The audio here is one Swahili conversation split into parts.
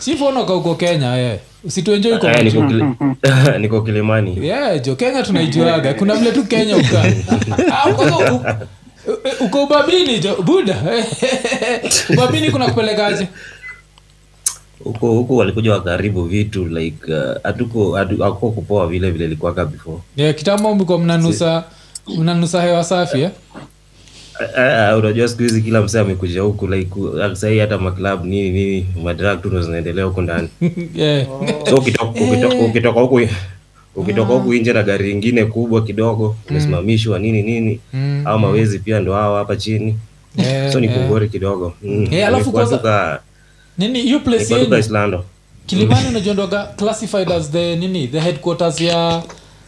sifonoka huko kenya eh. usituenjoi uko Eh, niko kili- niko kilimani. Yeah, jo kenya tunaijuaga kuna vile tu kenya uka Ah, kwanza u- u- uko ubabini jo buda ubabini kuna kupelekaje huko huko walikuja wakaribu vitu like uh, hatuko hatu- hakuko kupoa vile vile ilikuwaka before. Yeah, kitambo mlikuwa mnanusa mnanusa hewa safi eh? Ah, ah, unajua siku hizi kila msee amekuja huku like sahii hata maklab nini nini madrag tu ndo zinaendelea huku ndani. Yeah. so ukitoka ukitoka huku ukitoka huku nje na gari ingine kubwa kidogo umesimamishwa nini nini Mm, au mawezi pia ndo hao hapa chini. Yeah, so ni yeah. kidogo. Mm. Eh, alafu kwanza- nini hiyo place yenyu kilimani unajondoga classified as the nini the headquarters ya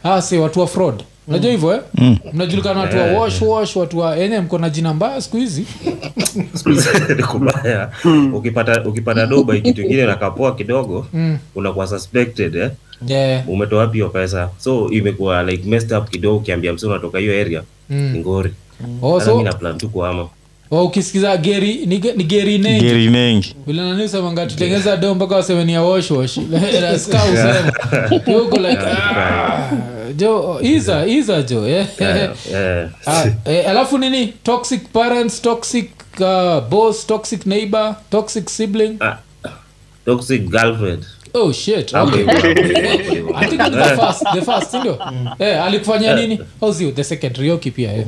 ah, say watu wa fraud unajua hivyo eh? mnajulikana watu wa wash wash watu wa enye mko na jina mbaya siku hizi. Siku hizi ni kubaya. Ukipata ukipata doba kitu ingine nakapoa kidogo Mm. unakuwa suspected eh? yeah. umetoa wapi hiyo pesa? So imekuwa like messed up kidogo ukiambia msi unatoka hiyo area Mm. ngori. Oh, mi na plan tu kuama oh, ukisikiza geri ni, ni geri nengi geri nengi vile nani usemanga tutengeza do mpaka waseme ni ya wash wash. Usema yuko like ah, jo iza iza. Jo yeah. Yeah, yeah. uh, eh, alafu nini? Toxic parents toxic uh, boss toxic neighbor toxic sibling. Uh, toxic girlfriend. Oh shit Hapo okay. I think the first the first ndio? Eh alikufanyia nini? How's you the second rioki pia eh.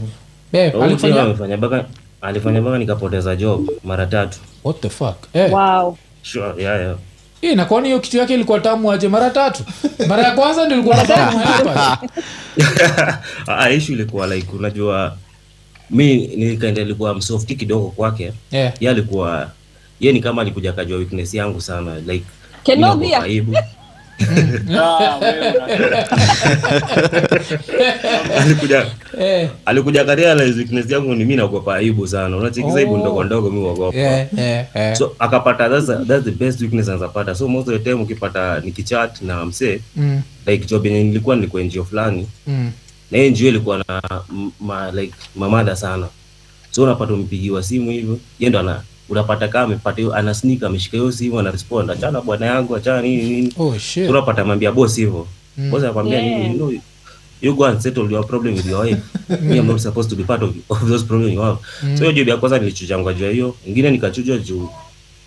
Eh alikufanyia alifanya? baka alifanya baka nikapoteza job mara tatu. What the fuck? Eh. Wow. Sure, yeah, yeah. Hii na kwani hiyo kitu yake ilikuwa tamu aje mara tatu mara ya kwanza ndio ilikuwa tamu hapa Ah, ilikuwa like unajua mi nikaenda ilikuwa msofti kidogo kwake yeah. ye alikuwa ye ni kama alikuja akajua weakness yangu sana like Kenobia. naogopa aibu Ah, alikuja eh. alikuja weakness yangu ni mi naogopa aibu sana. Unachekiza aibu Oh. ndogo ndogo mi uogopa eh so akapata that's, the- that's the best weakness anazapata so most of the time ukipata nikichat na msee mm. like job yenye nilikuwa nilikuwa njio fulani mm. na hiyo njio ilikuwa na ma, like mamada sana. So unapata mpigiwa simu hivyo ye ndo ana unapata kama amepata hiyo ana sneak ameshika hiyo simu ana respond achana bwana yangu achana nini nini oh shit. Unapata mwambia boss hivyo. Mm. boss anakuambia Yeah. nini no, you go and settle your problem with your wife. Me i'm not supposed to be part of, of those problem you have. So hiyo job ya kwanza nilichujangwa juu hiyo. Ingine nikachujwa juu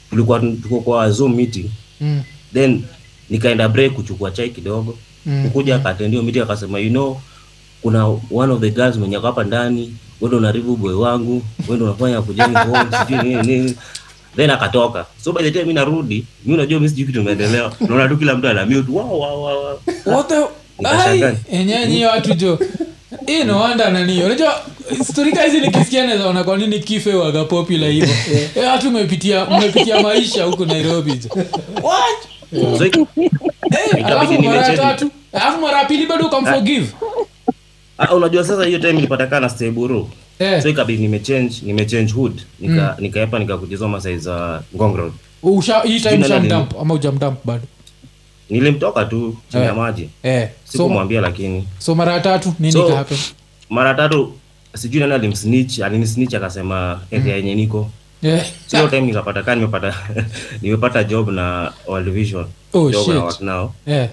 tulikuwa tuko kwa zoom meeting. Mm. Then nikaenda break kuchukua chai kidogo. Mm. kukuja akatendio meeting akasema you know kuna one of the girls mwenye hapa ndani wendo unaribu boy wangu wendo unafanya kujenga home sijui nini nini. Then akatoka. So by the time mimi narudi mimi unajua mimi sijui kitu kimeendelea. naona tu kila mtu ana mute. Wow, wow, wow, what the ai enyenyi watu jo. Hii no wonder nani unajua storika hizi nikisikia naweza ona kwa nini kife waga popular hivyo. Eh, watu mmepitia mmepitia maisha huko nairobi jo. What? So ik- Eh, alafu mara ya tatu alafu mara ya pili bado ukamforgive ah, unajua sasa hiyo time nilipata kaa na steburu eh. So ikabidi nimechange nimechange hood nika nikaepa nikakujizoma size za ngong road. Usha hii time nani ushamdump ama ujamdump bado? Nilimtoka tu chini ya Eh. maji. Eh. So, sikumwambia lakini. so mara tatu nini So- happen? mara tatu sijui nani alimsnitch alinisnitch akasema area yenye niko. Eh. So hiyo time nikapata kani nimepata nimepata job na World Vision. Oh, job shit. now? Eh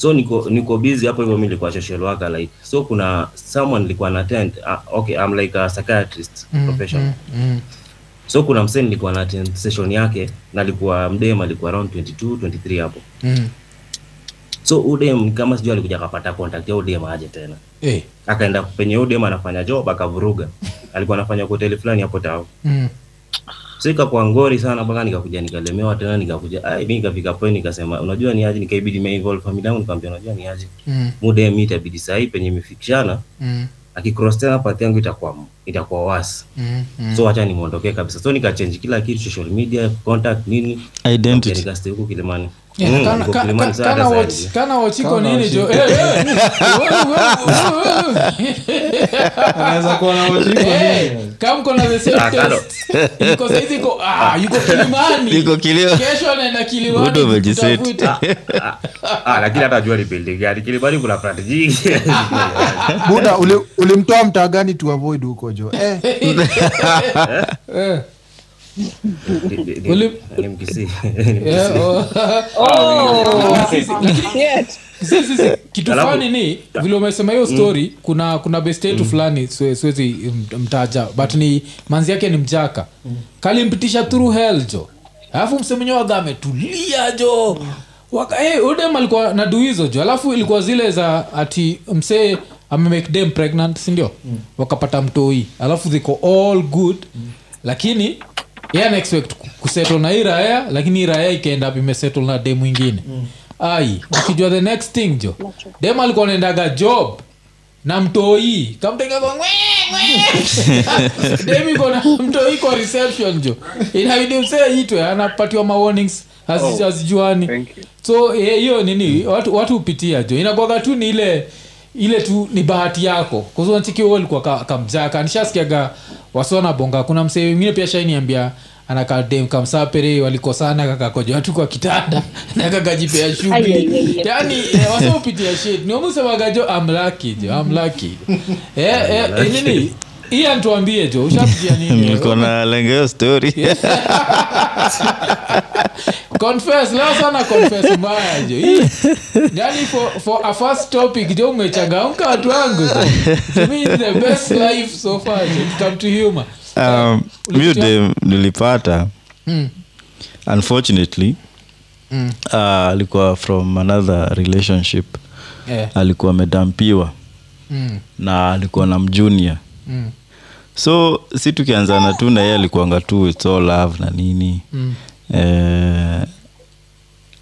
so niko niko busy hapo hivyo mimi nilikuwa social worker like so kuna someone nilikuwa na attend uh, okay I'm like a psychiatrist professional. mm, so kuna msee nilikuwa na attend session yake na alikuwa mdem alikuwa around 22 23 hapo. Mm. so udem kama sijui alikuja akapata contact ya udem aje tena. Eh. Akaenda penye udem anafanya job akavuruga. Alikuwa anafanya hoteli fulani hapo tao mm. So ikakuwa ngori sana mpaka nikakuja nikalemewa tena nikakuja ai mimi nikafika point nikasema unajua ni aje nikaibidi me involve family yangu nikamwambia unajua ni aje mm. muda mimi itabidi sahi penye imefikishana mm. akicross tena pati yangu itakuwa itakuwa wasi mm. mm. so acha nimuondokee kabisa so nikachange kila kitu social media contact nini identity nikastay huko kilimani Yeah, Mm, kana- ka- ka- kana watch- kana watch nini jo iko. Eh, eh. Wewe, wewe, wewe. anaweza kuwa na ujiko Eh, nini? kama mko na the same Ah, kano. taste. Yuko saizi yuko- ah, yuko kilimani Iko Kilio- kesho anaenda kilimani Watu wamejiseti. kutafuta. Ah, lakini hata jua ni building gani kilimani kuna plant nyingi buda ulimtoa mtaa gani to avoid huko jo eh, kitu fani ni vile umesema hiyo story kuna kuna best yetu fulani siwezi mtaja but ni manzi yake ni mjaka kalimpitisha through hell jo alafu msemenye waga ametulia jo Waka- hey, udem alikuwa na duizo jo alafu ilikuwa zile za ati msee amemake dem pregnant sindio wakapata mtoi alafu ziko all good lakini ye anaexpect kusettle na hii raya lakini hii raya ikaenda up imesettle na dem mwingine ai ukijua the next thing jo. Dem alikuwa naendaga job na mtoi. Kamtengako dem mtoi kwa reception jo. Inabidi msee itwe anapatiwa ma warnings hazijuani. Thank so eh, hiyo nini watu watu upitia jo. Inakwaga tu ni ile ile tu ni bahati yako. Kuzunachiki likuwa ka, kamjaka. Nishasikiaga wasona bonga. Kuna msee wengine pia shainiambia anakadem kamsapere walikosana kakakoja watu kwa kitanda na kakajipea shughuli yani eh, shit. Niomusemaga amlaki jo amlaki eh, eh, eh, nini? Hii antuambie jo ushapitia nini? Nilikuwa na lenga story. Confess leo sana confess mbaya jo. Yani for, for a first topic jo umechangamka watu wangu jo. to me it's the best life so far jo. Come to humor um, nilipata. Mm, unfortunately mm, uh, alikuwa from another relationship. Yeah. alikuwa amedampiwa. Mm, na alikuwa na mjunior. Mm, so si tukianzana tu na yeye alikuanga tu it's all love na nini. Mm. eh,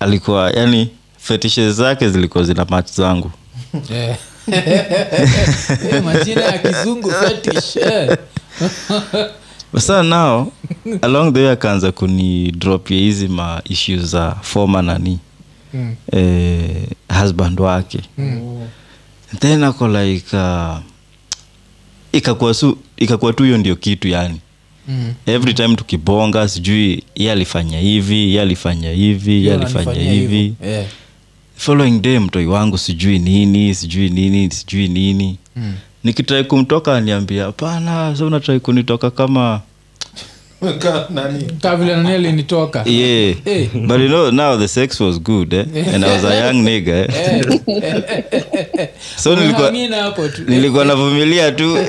alikuwa yani fetishe zake zilikuwa zina mach zangu. Yeah. Majina ya kizungu fetish eh. sa nao along the way akaanza kunidropia hizi ma issues za foma nani Mm, eh, husband wake. Mm, then ako like uh, ikakuwa su ikakuwa tu hiyo ndio kitu yani. Mm. every time tukibonga sijui ye alifanya hivi ye alifanya hivi ye alifanya hivi. Yeah. Following day mtoi wangu sijui nini sijui nini sijui nini. Mm. Nikitrai kumtoka aniambia hapana sa unatrai kunitoka kama Kaa vile nani alinitoka? Yeah. Eh. but you know now the sex was good eh? and i was a young nigga eh? so nilikuwa Umehangina hapo tu. nilikuwa navumilia tu.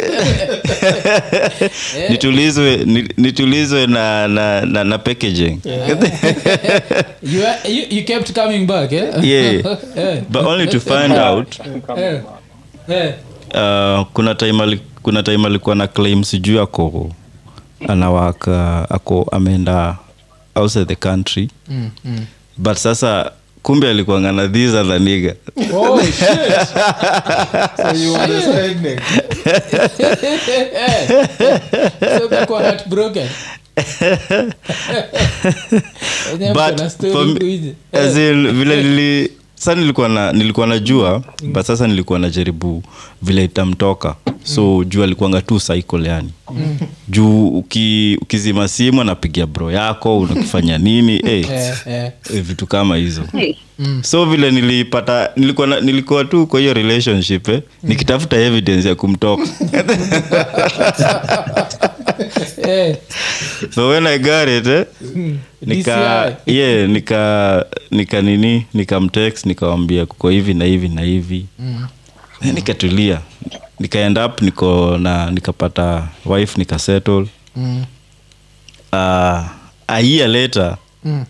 Nitulizwe ni- nitulizwe na, na, na, na packaging. You, are- you, you kept coming back eh? Yeah. eh, but only to find out eh, eh. Uh, kuna time ali, kuna time alikuwa na claim sijui ako anawaka ako ameenda outside the country. Mm, mm. but sasa kumbe dhiza na niga Oh, shit. So for me, as in, vile nili sa nilikuwa na nilikuwa najua but sasa nilikuwa najaribu vile itamtoka. So juu alikuanga tu cycle yani. Juu uki, ukizima simu anapigia bro yako unakifanya nini? Eh, Eh, eh. eh, vitu kama hizo. Hey. So vile nilipata nilikuwa, na, nilikuwa tu kwa hiyo relationship eh, nikitafuta evidence ya kumtoka Eh, so when i got it eh, nika DCI. yeah, nika nika nini nikamtext nikawambia kuko hivi na hivi na hivi. Mm. Then nikatulia. Nikaend up niko na nikapata wife nikasettle Mm, uh, a year later mm.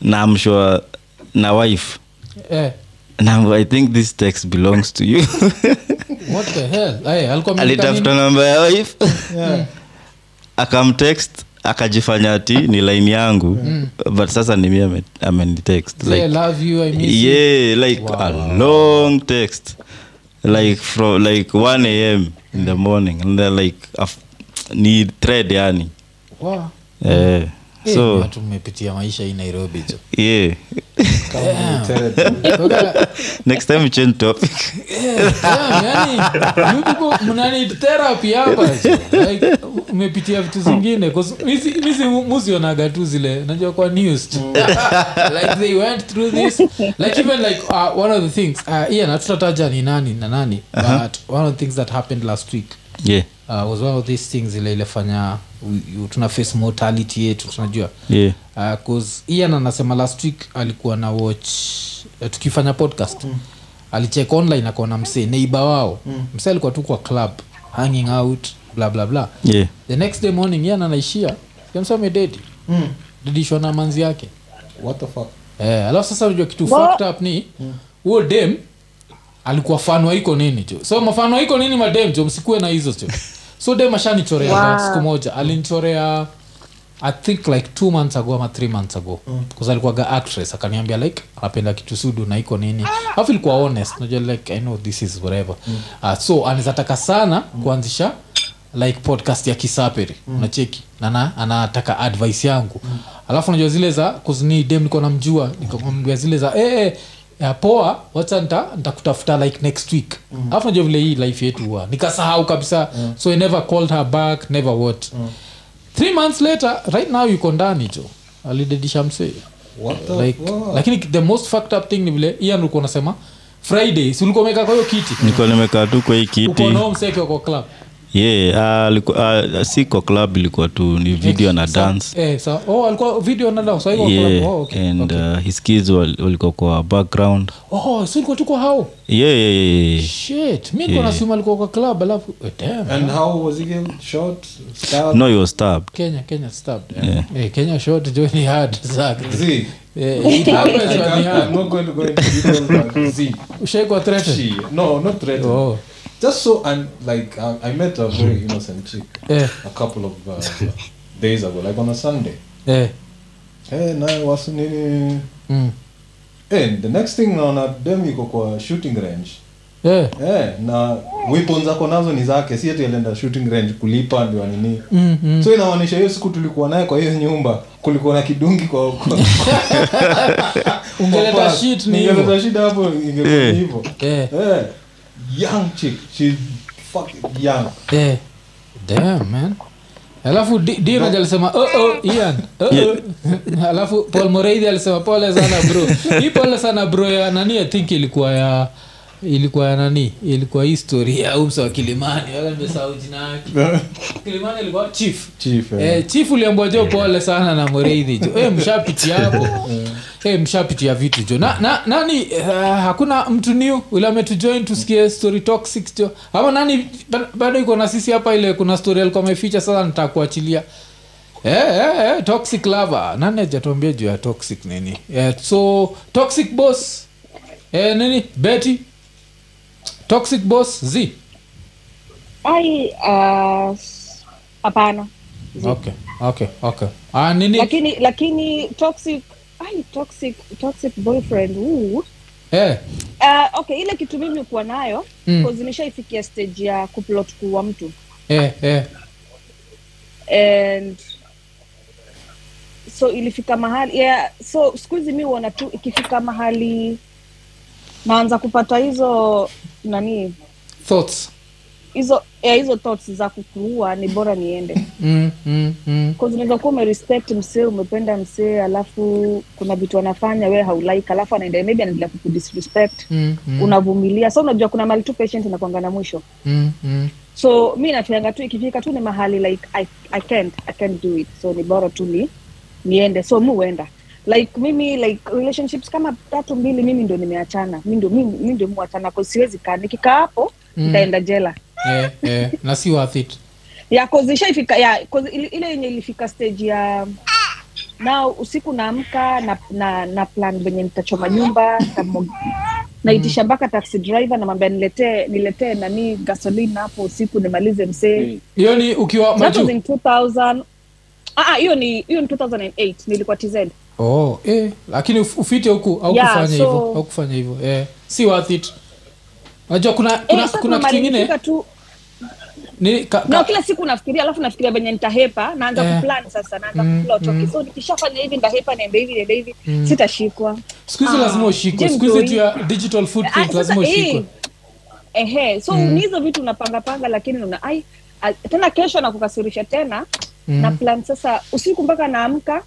na amshua sure na wife. Eh, now i think this text belongs to you. What the hell? Alikuwa ameandika alitafuta namba ya wife. Akamtext akajifanya ati ni line yangu. But sasa ni mi amenitext like, love you, yeah like a long text. Like from like 1 am in the morning. And like a ni thread yani. Wow. eh, Eh, so watu mmepitia maisha hii nairobi jo yeah. Next time change topic. Damn, yani, you people mnanid therapy hapa like umepitia vitu zingine misi- misi mu- musionaga tu zile najua kwa news tu. like they went through this. Like even like uh, one of the things uh, ian hatutataja ni nani na nani but one of the things that happened last week. Yeah uh, was one of these things ile ilefanya tuna face mortality yetu tunajua yeah. uh, cause ian anasema last week alikuwa na watch uh, tukifanya podcast mm. alichek online akaona msee neiba wao mm. msee alikuwa tu kwa club hanging out bla bla bla Yeah. the next day morning ian anaishia kamsame dedi Mm. didishwa na manzi yake What the fuck? eh, alafu sasa unajua kitu fucked up ni huo dem alikuwa fanwa iko nini jo so mafanwa iko nini madem jo msikuwe na hizo jo so dem ashanichorea Wow. siku moja. Alinichorea i think like two months ago ama three months ago. Bcause alikuwaga actress akaniambia like anapenda kitu sudu na iko nini. Alafu ilikuwa honest. Najua like i know this is whatever. Uh, so anawezataka sana kuanzisha like podcast ya kisaperi. Mm. nacheki nana anataka advice yangu. Mm. alafu najua zile za kuzni dem niko namjua. Nikamwambia zile za eh eh, ya poa wacha nta ntakutafuta like next week. Mm. afu najua vile hii life yetu huwa. Nikasahau kabisa. Mm. so i never called her back never what. Mm. three months later right now yuko ndani jo alidedisha msee. Like, fuck? lakini the most fucked up thing ni vile ian ulikuwa unasema friday. Si ulikuwa umekaa kwa hiyo kiti? Nilikuwa nimekaa tu kwa hii kiti. nao mseke kwa club yeah, uh, uh, si kwa club ilikuwa tu ni video na dance eh, sa, oh, alikuwa video na dance, so yeah, club. Oh, okay, and okay. Uh, his kids walikuwa kwa background oh, so ulikuwa tu kwa hao yeah, yeah, yeah, yeah. shit mi nilikuwa nasema alikuwa kwa club alafu damn. And how was he getting shot? Stabbed? no he was stabbed kenya kenya stabbed kenya short jo hard exactly Z. it I happens can't- when ni I'm hard not going to go into details, but Z. ushaikuwa threatened No, not threatened. oh Just so, and like, I, I met a very innocent chick yeah. a couple of uh, days ago, like on a Sunday. Yeah. Hey, naye wasi nini? mm. Hey, the next thing naona dem iko kwa shooting range. Yeah. Yeah, na weapons zako nazo ni zake, si ati alienda shooting range kulipa ndio nini. mm, mm. So inaonyesha hiyo siku tulikuwa naye kwa hiyo nyumba kulikuwa na kidungi kwa, kwa ungeleta shit ni Ningeleta hivyo shida hapo ingekuwa hivyo. Yeah. Eh, young chick, she's fucking young. Yeah. damn man alafu Di- diraj alisema oh, oh, ian oh, oh. alafu paul moreidhi alisema pole sana bro hii pole sana bro ya nani i think ilikuwa ya ilikuwa ya nani? Ilikuwa history ya umsa wa kilimani. Wala nimesahau jina yake. Kilimani ilikuwa chief. Chief, eh. Eh, chief uliambua jo pole sana na moreidhi jo. Eh, mshapiti hapo. Hey, mshapitia vitu jo. Na, na, nani uh, hakuna mtu new? Ule ametujoin tusikie story toxic jo. Ama nani bado iko na sisi hapa ile kuna story alikuwa ameficha sasa nitakuachilia. Eh, eh, eh, toxic lava nani ajatuambia juu ya toxic nini? Eh, so toxic boss. Eh, nini? Betty toxic boss z. Ai uh, hapana okay okay okay ah, nini? Lakini lakini toxic ai toxic toxic boyfriend ooh. eh, Uh, okay ile kitu mimi kuwa nayo Mm. nimeshaifikia stage ya kuplot kuwa mtu. Eh, eh. and so ilifika mahali yeah, so siku hizi mi huona tu ikifika mahali naanza kupata hizo nani? Thoughts. Hizo ya hizo thoughts za kukuua ni bora niende. Mm, mm, mm. Unaweza kuwa umerespect msee umependa msee alafu kuna vitu anafanya wee haulike alafu anaendelea maybe anaendelea kukudisrespect. Mm, mm, unavumilia. So unajua kuna mali tu patient inakwanga na mwisho. Mm, mm. so mi nafianga tu ikifika tu ni mahali like I, I can't, I can't do it. So ni bora tu ni niende. So mi huenda like mimi like relationships kama tatu mbili mimi ndo nimeachana. Mi ndo mi ndo muachana kwa siwezi kaa. Nikikaa hapo Mm. nitaenda jela. Yeah, yeah. na si worth it. Ya cause ishaifika ya cause ile yenye ilifika stage ya na usiku naamka na, na, na plan venye nitachoma nyumba naitisha mpaka taxi driver namwambia niletee niletee nani gasoline hapo usiku nimalize msee hiyo ni ukiwa That was maju in 2000 Ah, ah, hiyo ni hiyo ni 2008 nilikuwa tz oh, eh. lakini ufite huku au Yeah, kufanya so- hivyo au kufanya hivyo eh. si worth it unajua kuna kuna, Eh, kuna kitu mahali ingine tu ni ka, ka, no, kila siku nafikiria alafu nafikiria venye nitahepa naanza Eh. kuplan sasa naanza Mm, kuplot okay mm. so nikishafanya hivi ndahepa niende hivi niende hivi sitashikwa siku hizi Ah, lazima ushikwe siku hizi tu ya digital footprint ah, lazima ushikwe eh, ehe so ni hizo vitu unapangapanga lakini una ai tena kesho nakukasirisha tena Mm. na plan sasa usiku mpaka naamka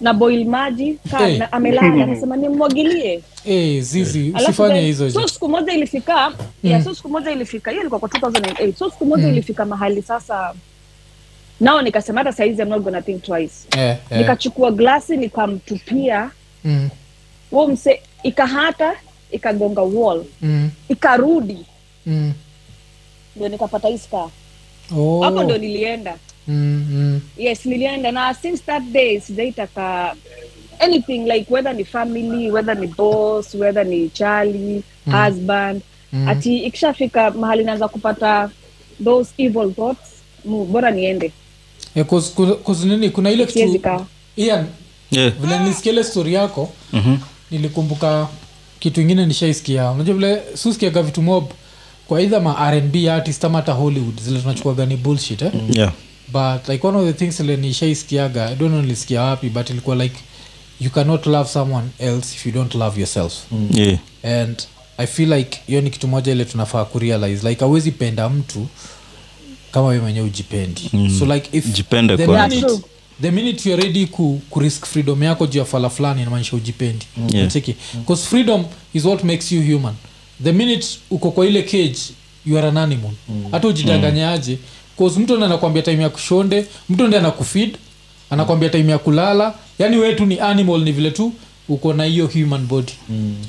na boil maji ka Hey. na, amelala akasema nimwagilie. Hey, zizi Alafu usifanye hizo so siku moja ilifika yeah, so siku moja ilifika hiyo ilikuwa kwa 2008 so siku moja ilifika mahali sasa nao nikasema hata saizi I'm not gonna think twice. Yeah, yeah. nikachukua glasi nikamtupia. Mm, huo mse ikahata ikagonga wall. Mm, ikarudi. Mm. ndio nikapata hii scar. Oh. Ndo nilienda Mm, mm. yes nilienda na since that day sijaitaka anything like whether ni family whether ni boss whether ni chali husband ati ikishafika mahali naweza kupata those evil thoughts bora niende 'cause- 'cause- 'cause nini kuna ile kitu yeah. Ian, vile nilisikia ile story yako Mhm. nilikumbuka kitu ingine nishaisikia unajua vile suskiaga vitu mob kwa idha ma rnb artist ama hata hollywood zile tunachukuaga ni bullshit eh? Yeah. But like one of the things lenishaiskiaga i don't know nilisikia wapi but ilikuwa like you cannot love someone else if you don't love yourself Yeah. and i feel like hiyo ni kitu moja ile tunafaa kurealize like awezi penda mtu kama we mwenyewe ujipendi mm. so like if Jipende the minute, True. the minute you're ready ku, ku risk freedom yako juu ya fala fulani inamaanisha ujipendi Yeah. Cheki. because freedom is what makes you human the minute uko kwa ile cage you are an animal hata ujidanganyaje cause mtu ndo anakwambia time ya kushonde mtu ndi anakufeed anakwambia time ya kulala. Yani wetu ni animal ni vile tu uko na hiyo human body.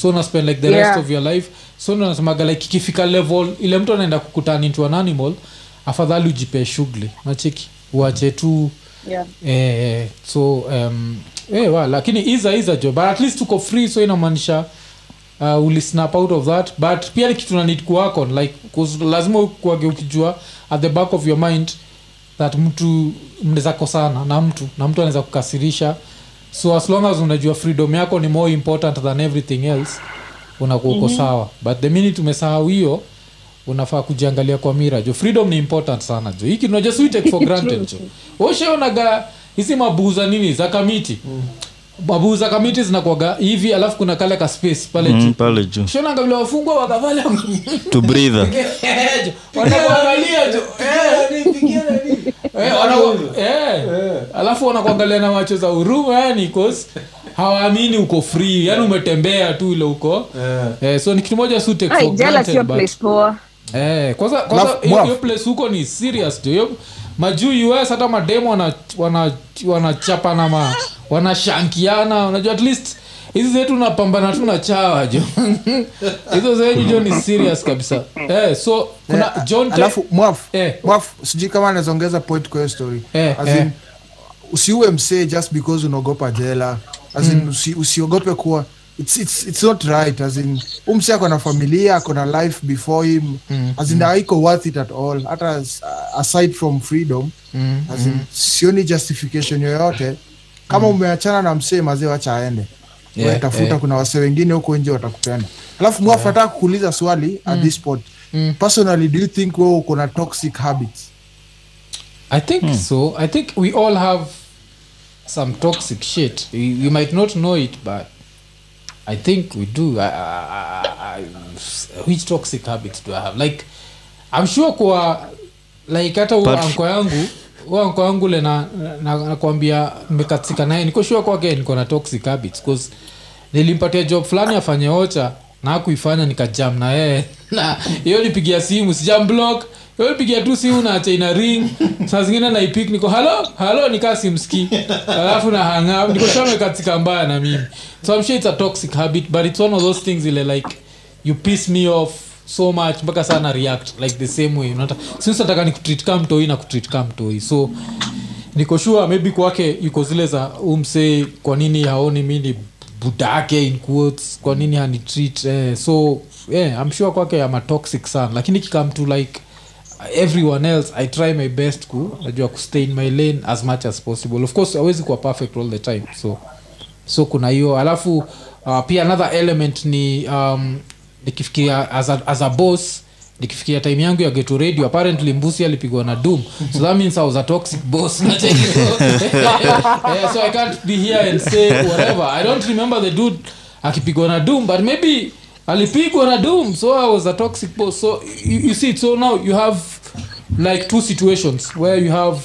So una spend like the Yeah. rest of your life. So nasemaga like ikifika level ile mtu anaenda kukutana into an animal afadhali ujipee shughuli. Nacheki uache tu. Yeah. eh, so um, eh, wa, lakini iza iza jo but at least uko free so inamaanisha uh, ulisnap out of that. But pia kitu need like lazima kuage ukijua at the back of your mind that mtu mnaweza kosana na mtu na mtu anaweza kukasirisha. So as long as unajua freedom yako ni more important than everything else unakuwa uko sawa. But the minute umesahau hiyo unafaa kujiangalia kwa mira jo freedom ni important sana jo. Hiki tunajua si take for granted jo. Ushaonaga hizi mabuza nini za kamiti mabuu za kamiti zinakuaga hivi alafu kuna kale ka space pale Mm, pale juu. Shonanga vile wafungwa wakavala to breathe. Wanakuangalia jo Eh, wana- eh. alafu wanakuangalia na macho za huruma yani cause hawaamini uko free. Yani umetembea tu ile uko. Eh, so ni kitu moja su take for granted, but- Eh, kwanza kwanza hiyo hiyo place huko ni serious tu hiyo majuu us hata mademo wana- wana- wanachapa ma wanashankiana. Unajua at least hizi zetu napambana tu na chawa jo hizo zenyu jo ni serious kabisa. Eh, so kuna john alafu mwaf Eh. mwaf sijui kama anawezaongeza point kwa hiyo story. Eh, As eh. usiue msee just because unaogopa jela. As in, usi, usiogope kuwa it's, it's, it's not right as in umsi ako na familia ako na life before him. As in haiko worth it at all. Hata aside from freedom Mm, as in, sioni justification yoyote. Kama umeachana na msee mazee wacha aende. Yeah, yeah, tafuta yeah. kuna wasee wengine huko nje watakupenda alafu mwafu nataka kukuuliza swali at this point. Mm. personally do you think wewe uko na toxic habits? I think so. I think we all have some toxic shit. We, we might not know it but i think we do I, I, I, which toxic habits do i have? Like i'm sure kwa like hata huo anko yangu huo anko yangu le na, na, nakwambia nimekatika naye niko sure kwake niko na toxic habits cause nilimpatia job fulani afanye ocha na akuifanya nikajam na yeye. Na hiyo nipigia simu sijam block. Hiyo tu simu na acha ina ring. Saa zingine naipik niko halo halo nikaa simski alafu na hang niko sure amekatika mbaya na mimi. So I'm sure it's a toxic habit but it's one of those things ile like you piss me off so much mpaka sana react like the same way Unata- since nataka nikutreat kama mtoi na kutreat kama mtoi so niko sure maybe kwake yuko zile za umse kwa nini haoni mi budake in quotes kwa nini hanitreat eh, so yeah, i'm sure kwake ama toxic sana lakini kikam to like everyone else i try my best ku najua kustay in my lane as much as possible. Of course awezi kuwa perfect all the time so so kuna hiyo. Alafu uh, pia another element ni um, nikifikiria as a, as a boss nikifikiria time yangu ya geto radio apparently mbusi alipigwa na doom. So that means i was a toxic boss. So i can't be here and say whatever. I don't remember the dude akipigwa na doom but maybe alipigwa na doom so i was a toxic boss. So you, you see so now you have like two situations where you have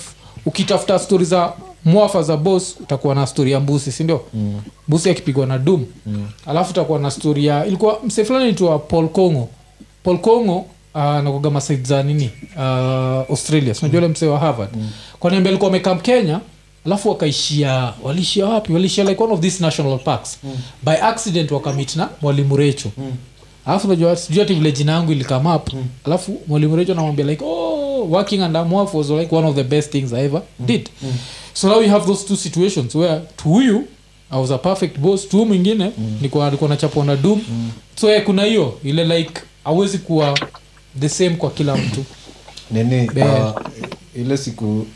ukitafuta stori za mwafa za bos utakuwa na stori ya mbusi sindio mm. mbusi akipigwa na dum mm. alafu utakuwa na stori ya ilikuwa mse fulani nitwa paul congo paul congo uh, nakuga masaid za nini uh, australia sinajua ule msee wa harvard mm. kwaniambia alikuwa wamekam kenya alafu wakaishia waliishia wapi waliishia like one of these national parks mm. by accident wakamit na mwalimu recho mm alafu najua sijui ati vile jina yangu ilikam up mm. alafu mwalimu recho namwambia like oh working under Mwaf was like one of the best things i ever mm. did mm. so now we have those two situations where to huyu i was a perfect boss tu mwingine mm. nilikuwa na dum mm. so yeah, kuna hiyo ile like awezi kuwa the same kwa kila mtu nini uh, ile siku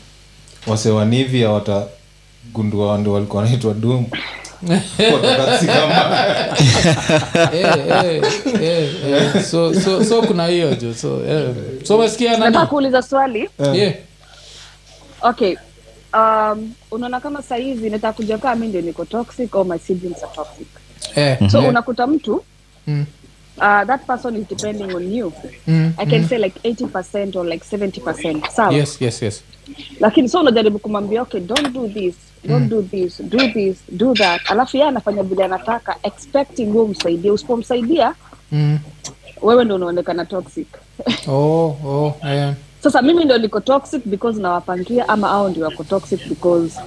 wasewanivia watagundua ndo walikuwa wanaitwa dum watakasikama eh, eh, eh, eh. so, so, so kuna hiyo jo so yeah. so nataka swali yeah. okay um, unaona kama sahizi nataka kuja kaa mi ndio niko toxic au my siblings are toxic yeah. so eh. unakuta mtu Mm. Uh, that person is depending on you. Mm, i can say like 80 or like 70 sawa? Yes yes yes. Lakini so unajaribu kumwambia okay don't do this don't do this do this do that. Alafu yeye anafanya vile anataka expecting huo msaidia usipomsaidia mm. wewe ndo unaonekana toxic. Oh, oh, yeah. sasa mimi ndo niko toxic because nawapangia ama au ndio wako toxic because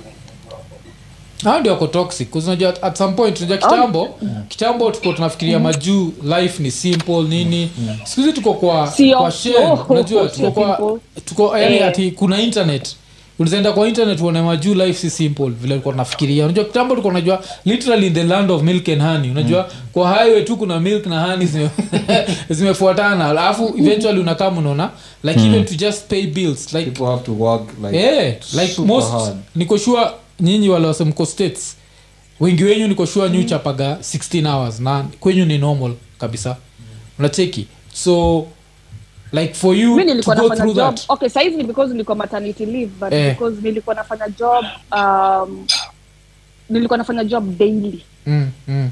hao ndio wako toxic. Unajua at some point unajua kitambo kitambo tuko tunafikiria majuu life ni simple nini. Siku hizi tuko kwa Sio. kwa shell. Oh, unajua tuko kwa tuko yani Eh. ati kuna internet. Unazaenda kwa internet uone majuu life si simple vile ulikuwa tunafikiria. Unajua kitambo tulikuwa unajua literally in the land of milk and honey. Unajua kwa highway tu kuna milk na honey zime- zimefuatana. Alafu eventually unakaa unaona like even to just pay bills like people have to work like yeah, like most hard. niko sure nyinyi wale wasemko states wengi wenyu nikoshua sure nyu chapaga 16 hours na kwenyu ni normal kabisa. Unacheki so like for you mi to nilikuwa go nafanya through job. that. Okay saizi ni because nilikuwa maternity leave but Eh. because nilikuwa nafanya job um, nilikuwa nafanya job daily. Mm, mm,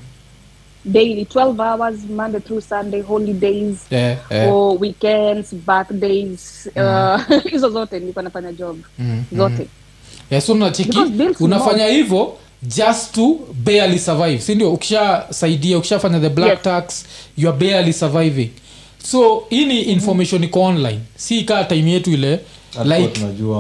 daily 12 hours monday through sunday holidays eh, or weekends birthdays uh, hizo zote nilikuwa nafanya job. Mm, zote yeah, so unafanya hivyo just to barely survive sindio ukishasaidia ukishafanya the black Yes. tax you are barely surviving. So hii ni information iko online. Si ikaa time yetu ile like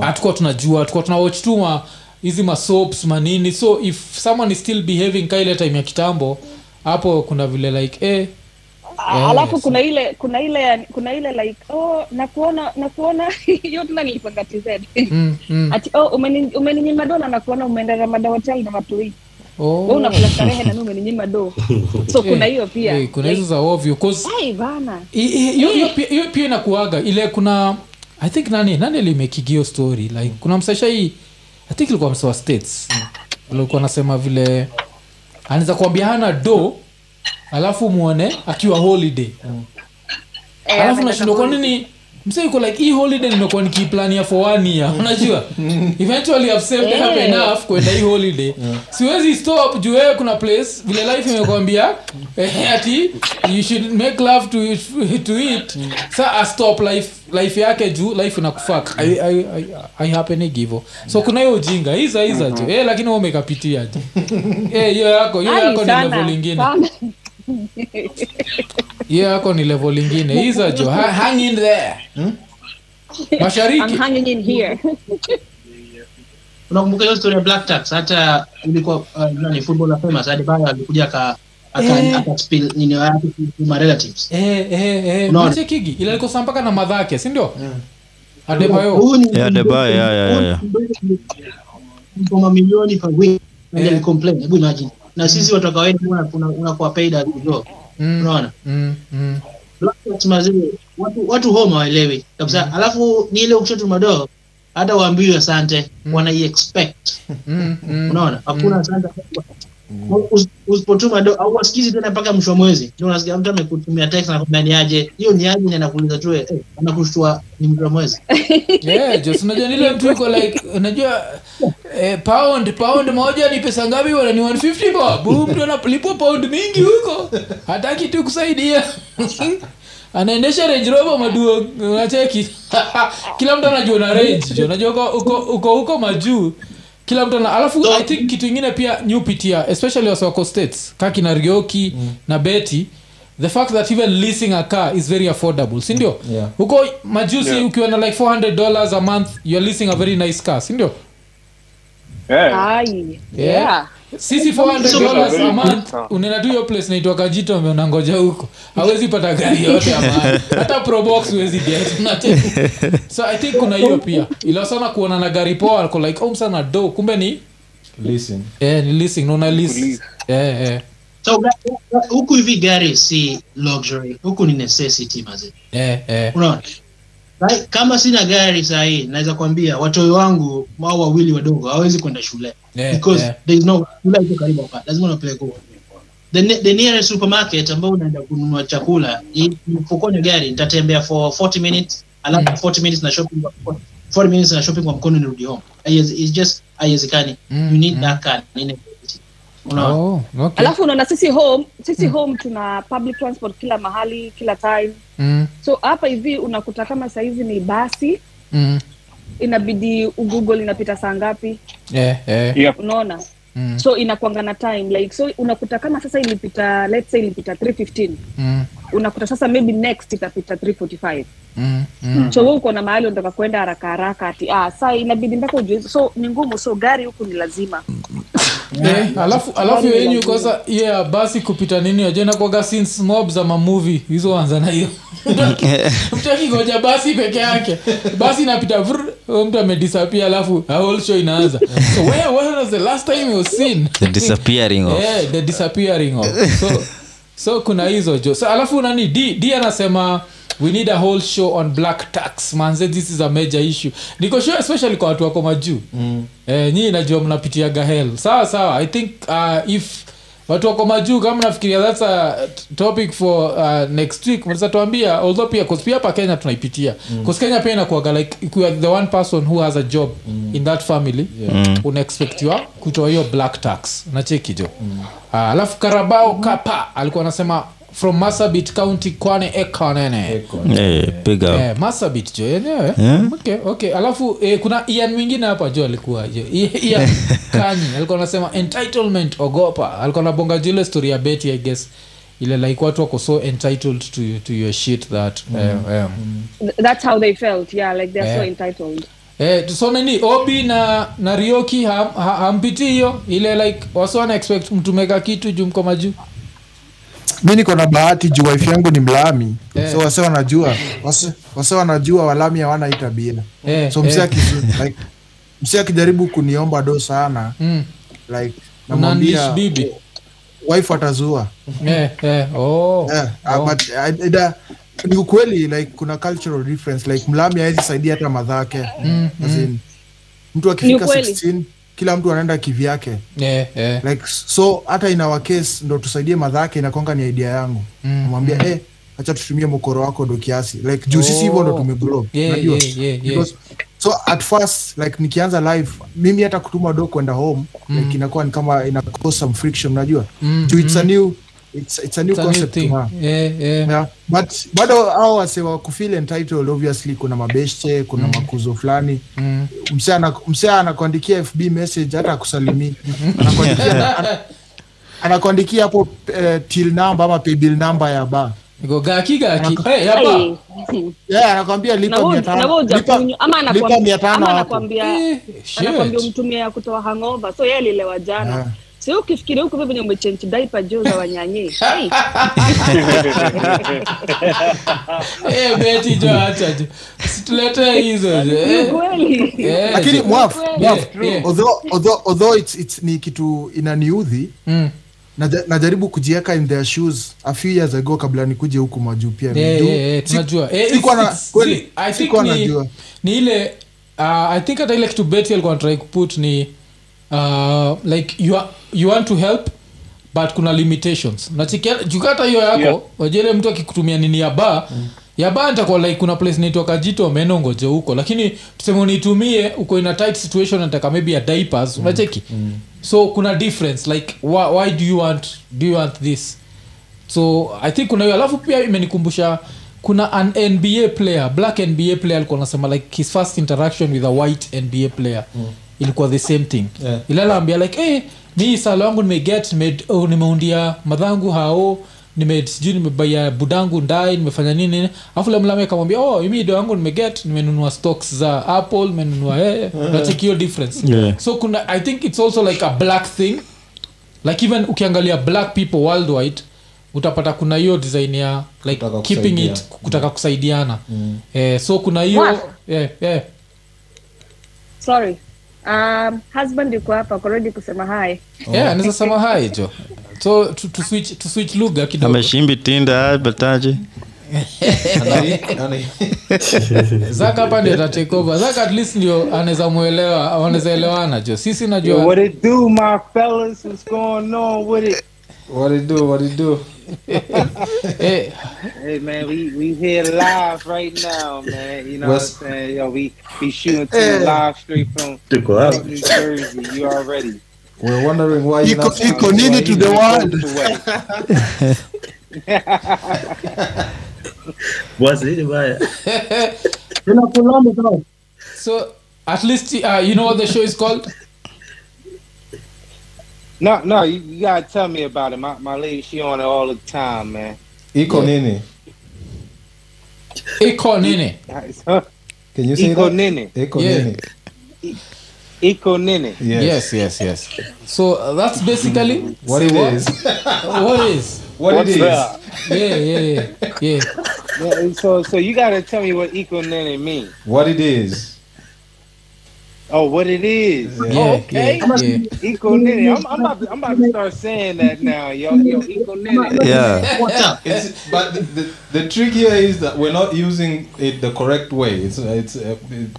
hatukuwa tunajua hatukuwa tunawatch tu ma hizi masops manini so if someone is still behaving ka ile time ya kitambo hapo kuna vile like eh, Ah, alafu yes. kuna ile kuna ile kuna ile like oh nakuona nakuona hiyo tena nilipanga tz mm, mm, ati oh umeninyima do na nakuona umeenda ramada hotel na watu hii oh, wewe unakula starehe na mimi umeninyima do. So kuna hiyo pia. Hey, kuna hizo za ovyo 'cause bana. hiyo hiyo pia- hiyo pia inakuaga ile kuna i think nani nani limekigio story? Like kuna msasha hii i think ilikuwa msawa states. Alikuwa anasema vile anaweza kuambia hana do alafu mwone akiwa holiday. Eh, alafu nashindwa kwa nini msa like hii holiday nimekuwa nikiplania for one year. Unajua? Eventually I've saved Eh. up enough kwenda hii holiday. Siwezi stop juu wewe kuna place vile life imekwambia eh, ati you should make love to, to it. Sa a stop life life yake juu life inakufak I, I, I, I happen hivo so kuna hiyo ujinga iza iza jo eh, lakini wewe umekapitia jo eh, hiyo yako hiyo yako ni level lingine sana. yeah, yako ni level lingine iza jo Ha- hang in there mashariki I'm hanging in here unakumbuka hiyo story ya black tax hata ilikuwa uh, nani footballer famous Adebayo alikuja aka aka Eh. aka spill nini yake to relatives Eh, eh, eh, Unaona? machekigi ila alikosa mpaka na madhake Yeah, Adebayo, yeah, yeah, yeah. kwa Eh. hebu imagine na sisi watu wa kawaida una- una- unakuwa paid as you go. Mm, unaona? mm, mm. Watu watu home hawaelewi kabisa. Alafu ni ile ukishotu madoo hata waambiwe asante wanai expect Mm, mm. unaona? Hakuna asante. Us- usipotuma do au wasikizi tena mpaka mwisho wa mwezi. Ndio unasikia mtu amekutumia text na ni niaje. hiyo ni aje na anakuuliza tu eh anakushtua ni mwisho wa mwezi. Yeah, just unajua nile mtu iko like unajua eh, pound pound moja ni pesa ngapi bwana? Ni 150 bob mtu analipwa pound mingi huko. Hataki tu kusaidia. Anaendesha range rover maduo unacheki. Kila mtu anajua na range. Unajua uko uko uko huko majuu kila mtu na alafu So- i think kitu ingine pia nyupitia especially wasewako states kaki na rioki na beti the fact that even leasing a car is very affordable sindio Yeah. huko majusi ukiwa na like 400 dollars a month youare leasing a very nice car sindio Yeah. Yeah. yeah. Sisi 400 dollars a month. Unaenda tu hiyo place naitwa kajito unangoja huko? Hawezi pata gari yote ya maana. Hata probox huwezi get so i think kuna hiyo pia. Ila sana kuona na gari poa alko like oh msana do. Kumbe ni leasing. Eh, ni leasing una lease. Lease. eh, eh, so ga- ga- huku hivi gari si luxury huku ni necessity mazi. Eh, eh. unaona Right? kama sina gari sahii naweza kwambia watoi wangu au wawili wadogo hawawezi kwenda shule. Yeah, because yeah. there is no shule iko karibu hapa. Lazima unapeleka the, the nearest supermarket ambao unaenda kununua chakula i- nipokonywa gari nitatembea for 40 minutes alafu 40 minutes na shopping kwa- 40 minutes na shopping kwa mkono nirudi home. It's just haiwezekani. Mm, you need mm. that car unaona? Oh, okay. alafu unaona sisi home sisi home tuna public transport kila mahali kila time. Mm, so hapa hivi unakuta kama sahizi ni basi. Mm, inabidi google inapita saa ngapi. Yeah, yeah. Yep. unaona? Mm, so inakwanga na time like so unakuta kama sasa ilipita let's say ilipita 315 mm, unakuta sasa maybe next itapita 345 mm, mm. so we uko na mahali unataka kwenda haraka haraka ati ah, saa inabidi mpaka ujue. So ni ngumu so gari huku ni lazima Eh, alafu alafu yenyu lazima. kosa yeah basi kupita nini ajena kwaga scenes mob za mamuvi hizo anza na hiyo. Mtu akigoja basi peke yake basi inapita vr mtu amedisapia alafu a whole show inaanza. So where, where was the last time you seen? The disappearing of. Yeah, the disappearing of. So, so kuna hizo jo. So alafu nani d, d anasema we need a whole show on black tax manze this is a major issue niko sure especially kwa watu wako majuu mm. eh, nyii najua mnapitiaga hel sawa sawa i think uh, if watu wako majuu kama nafikiria thats a topic for uh, next week mnaweza tuambia although pia 'cause pia hapa kenya tunaipitia mm. kenya pia inakuaga like if you are the one person who has a job mm. in that family yeah. unaexpectiwa kutoa hiyo black tax nacheki jo mm. uh, alafu karabao kapa alikuwa anasema from masabit county kwane ekonene hey, up. Eh, masabit jo yenyewe Yeah. okay, okay. alafu eh, kuna ian mwingine hapa jo alikuwa jo. Ian kanyi alikuwa anasema entitlement ogopa. Alikuwa nabonga jile story ya beti i guess. Ile like watu wako so entitled to, to your shit that um, um, Th- that's how they felt. Yeah like they're so entitled. Eh, so nini obi na na rioki ham- ha- hampiti hiyo. Ile like wasi wana expect mtumeka kitu juu mko majuu mi niko na bahati juu wife yangu ni mlami yeah. so wase wanajua wase, wase wanajua walami hawana hii tabia yeah, so msi yeah. like, msi akijaribu kuniomba do sana mm. like namwambia bibi wife atazua yeah, yeah. oh. yeah, Oh. but uh, ida, ni ukweli like kuna cultural difference like mlami awezi saidia hata madhake Mm, As mtu akifika 16 kila mtu anaenda kivyake. Yeah, yeah. like so hata inawa case ndo tusaidie madhake inakonga ni idea yangu. Mm, namwambia eh acha tutumie mkoro wako ndo kiasi. Like juu sisi hivyo ndo Oh. Yeah, unajua? yeah, yeah, yeah. Because- so at first like nikianza live mimi hata kutuma do kwenda home like inakuwa ni kama ina cause some friction unajua? Mm, juu it's a new it's, it's a new It's a new thing. Yeah, yeah. Yeah, but bado hao wase wa kufeel entitled obviously kuna mabeshe kuna makuzo fulani. Mm. msee ana- anakuandikia fb message hata akusalimii. Anakuandikia ana- anakuandikia hapo uh, till number ama paybill number ya ba Niko gaki gaki. Hey, yapa Hey. yeah, anakwambia lipa mia tano. hapo. anakwambia Eh, umtumia ya kutoa hangover. So yeye alilewa jana. Yeah. Si ukifikiria huko venye umechenji daipa jo za wanyanye hey. Eh, beti jo acha jo. Situletee hizo eh. kweli. Eh, lakini mwaf although, although, although it's, it's, ni kitu inaniudhi Mm. najaribu kujieka in their shoes a few years ago kabla nikuje huku majuu pia. Yeah, yeah, yeah, tunajua. Eh, sikuwa it's- kweli, I think ni- najua. ni ile uh, i think hata ile kitu beti alikuwa anatrai kuput ni uh, like you, are, you want to help but kuna limitations nachikia jukata hiyo yako Yeah. wajele mtu akikutumia nini ya baa mm. nitakuwa like kuna place naitwa kajito meno ngoje huko lakini tuseme unitumie uko in a tight situation nataka maybe ya diapers mm. unacheki mm. so kuna difference like why, why do you want do you want this so i think kuna hiyo alafu pia imenikumbusha kuna an nba player black nba player alikuwa anasema like his first interaction with a white nba player mm. Ilikuwa the same thing. Yeah. ilalaambia like hey, mi salo wangu nimeget nimeundia oh, nimeundia madhangu hao nime sijui nimebaia budangu ndai nimefanya nini nini. Afu lemlame kamwambia oh imi do yangu nimeget nimenunua stocks za apple nimenunua eh, nacheki hiyo difference. Yeah. so kuna i think it's also like a black thing. Like even ukiangalia black people worldwide utapata kuna hiyo design ya like Kutaka keeping kusaidia. it kutaka kusaidiana. Eh, so kuna hiyo yeah, yeah. sorry um, husband yuko hapa korodi kusema hi. Yeah, anaweza sema hai jo. So tuswitch tu switch, lugha kidogo. Ameshimbi tinda bataje zaka hapa ndio tatekova zaka at least ndio anaweza mwelewa anaweza elewana jo. Sisi najua what it do, my fellas? What's going on with it? what it do what it do Hey man, we we here live right now, man. You know West- what I'm saying? Yo, we we shooting to the live straight from tuko from hapo New Jersey. You already. we're wondering why you're not speaking iko to the Swahili. world bwasi hili baya tunakulomba sana so at least uh, you know what the show is called No, no, you, you gotta tell me about it. My my lady, she on it all the time, man. iko nini iko nini can you say Iko that nini, iko Yeah. nini Iko nini. yes yes, yes yes so uh, that's basically what say it what? is what is what What's it is up? yeah yeah yeah yeah Yeah, so so you gotta tell me what Iko nini mean. what it is Oh, what it is. yeah okay. yeah, yeah. Iko nini. I'm, I'm about to, I'm about to start saying that now, yo, yo, Iko nini. yeah what's up It's, but the, the, the trick here is that we're not using it the correct way. It's it's uh,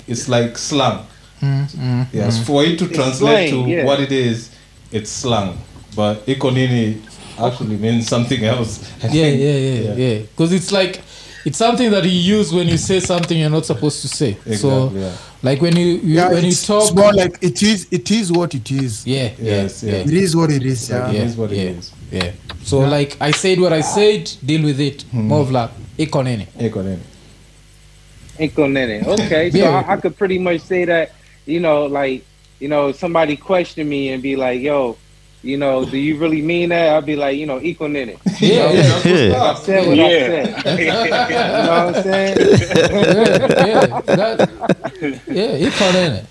it's like slang. Yes, for it to translate slang, to yeah. what it is, it's slang. But ikonini actually means something else. I yeah yeah yeah yeah because it's like it's something that you use when you say something you're not supposed to say so Exactly, yeah. Like when you, you yeah, when you talk it's more like it is it is what it is yeah yeah Yes, yeah, yeah. it is what it is yeah, It is what it yeah, is. yeah. so like i said what i said deal with it more of like ikonini Ikonini. Iko. Okay, so Yeah. I, I could pretty much say that, you know, like, you know, somebody question me and be like, yo, you know, do you really mean that? I'll be like, you know, Iko nini. yeah yeah yeah I said what Yeah. I said. you know what I'm saying? yeah, yeah, that, yeah, it.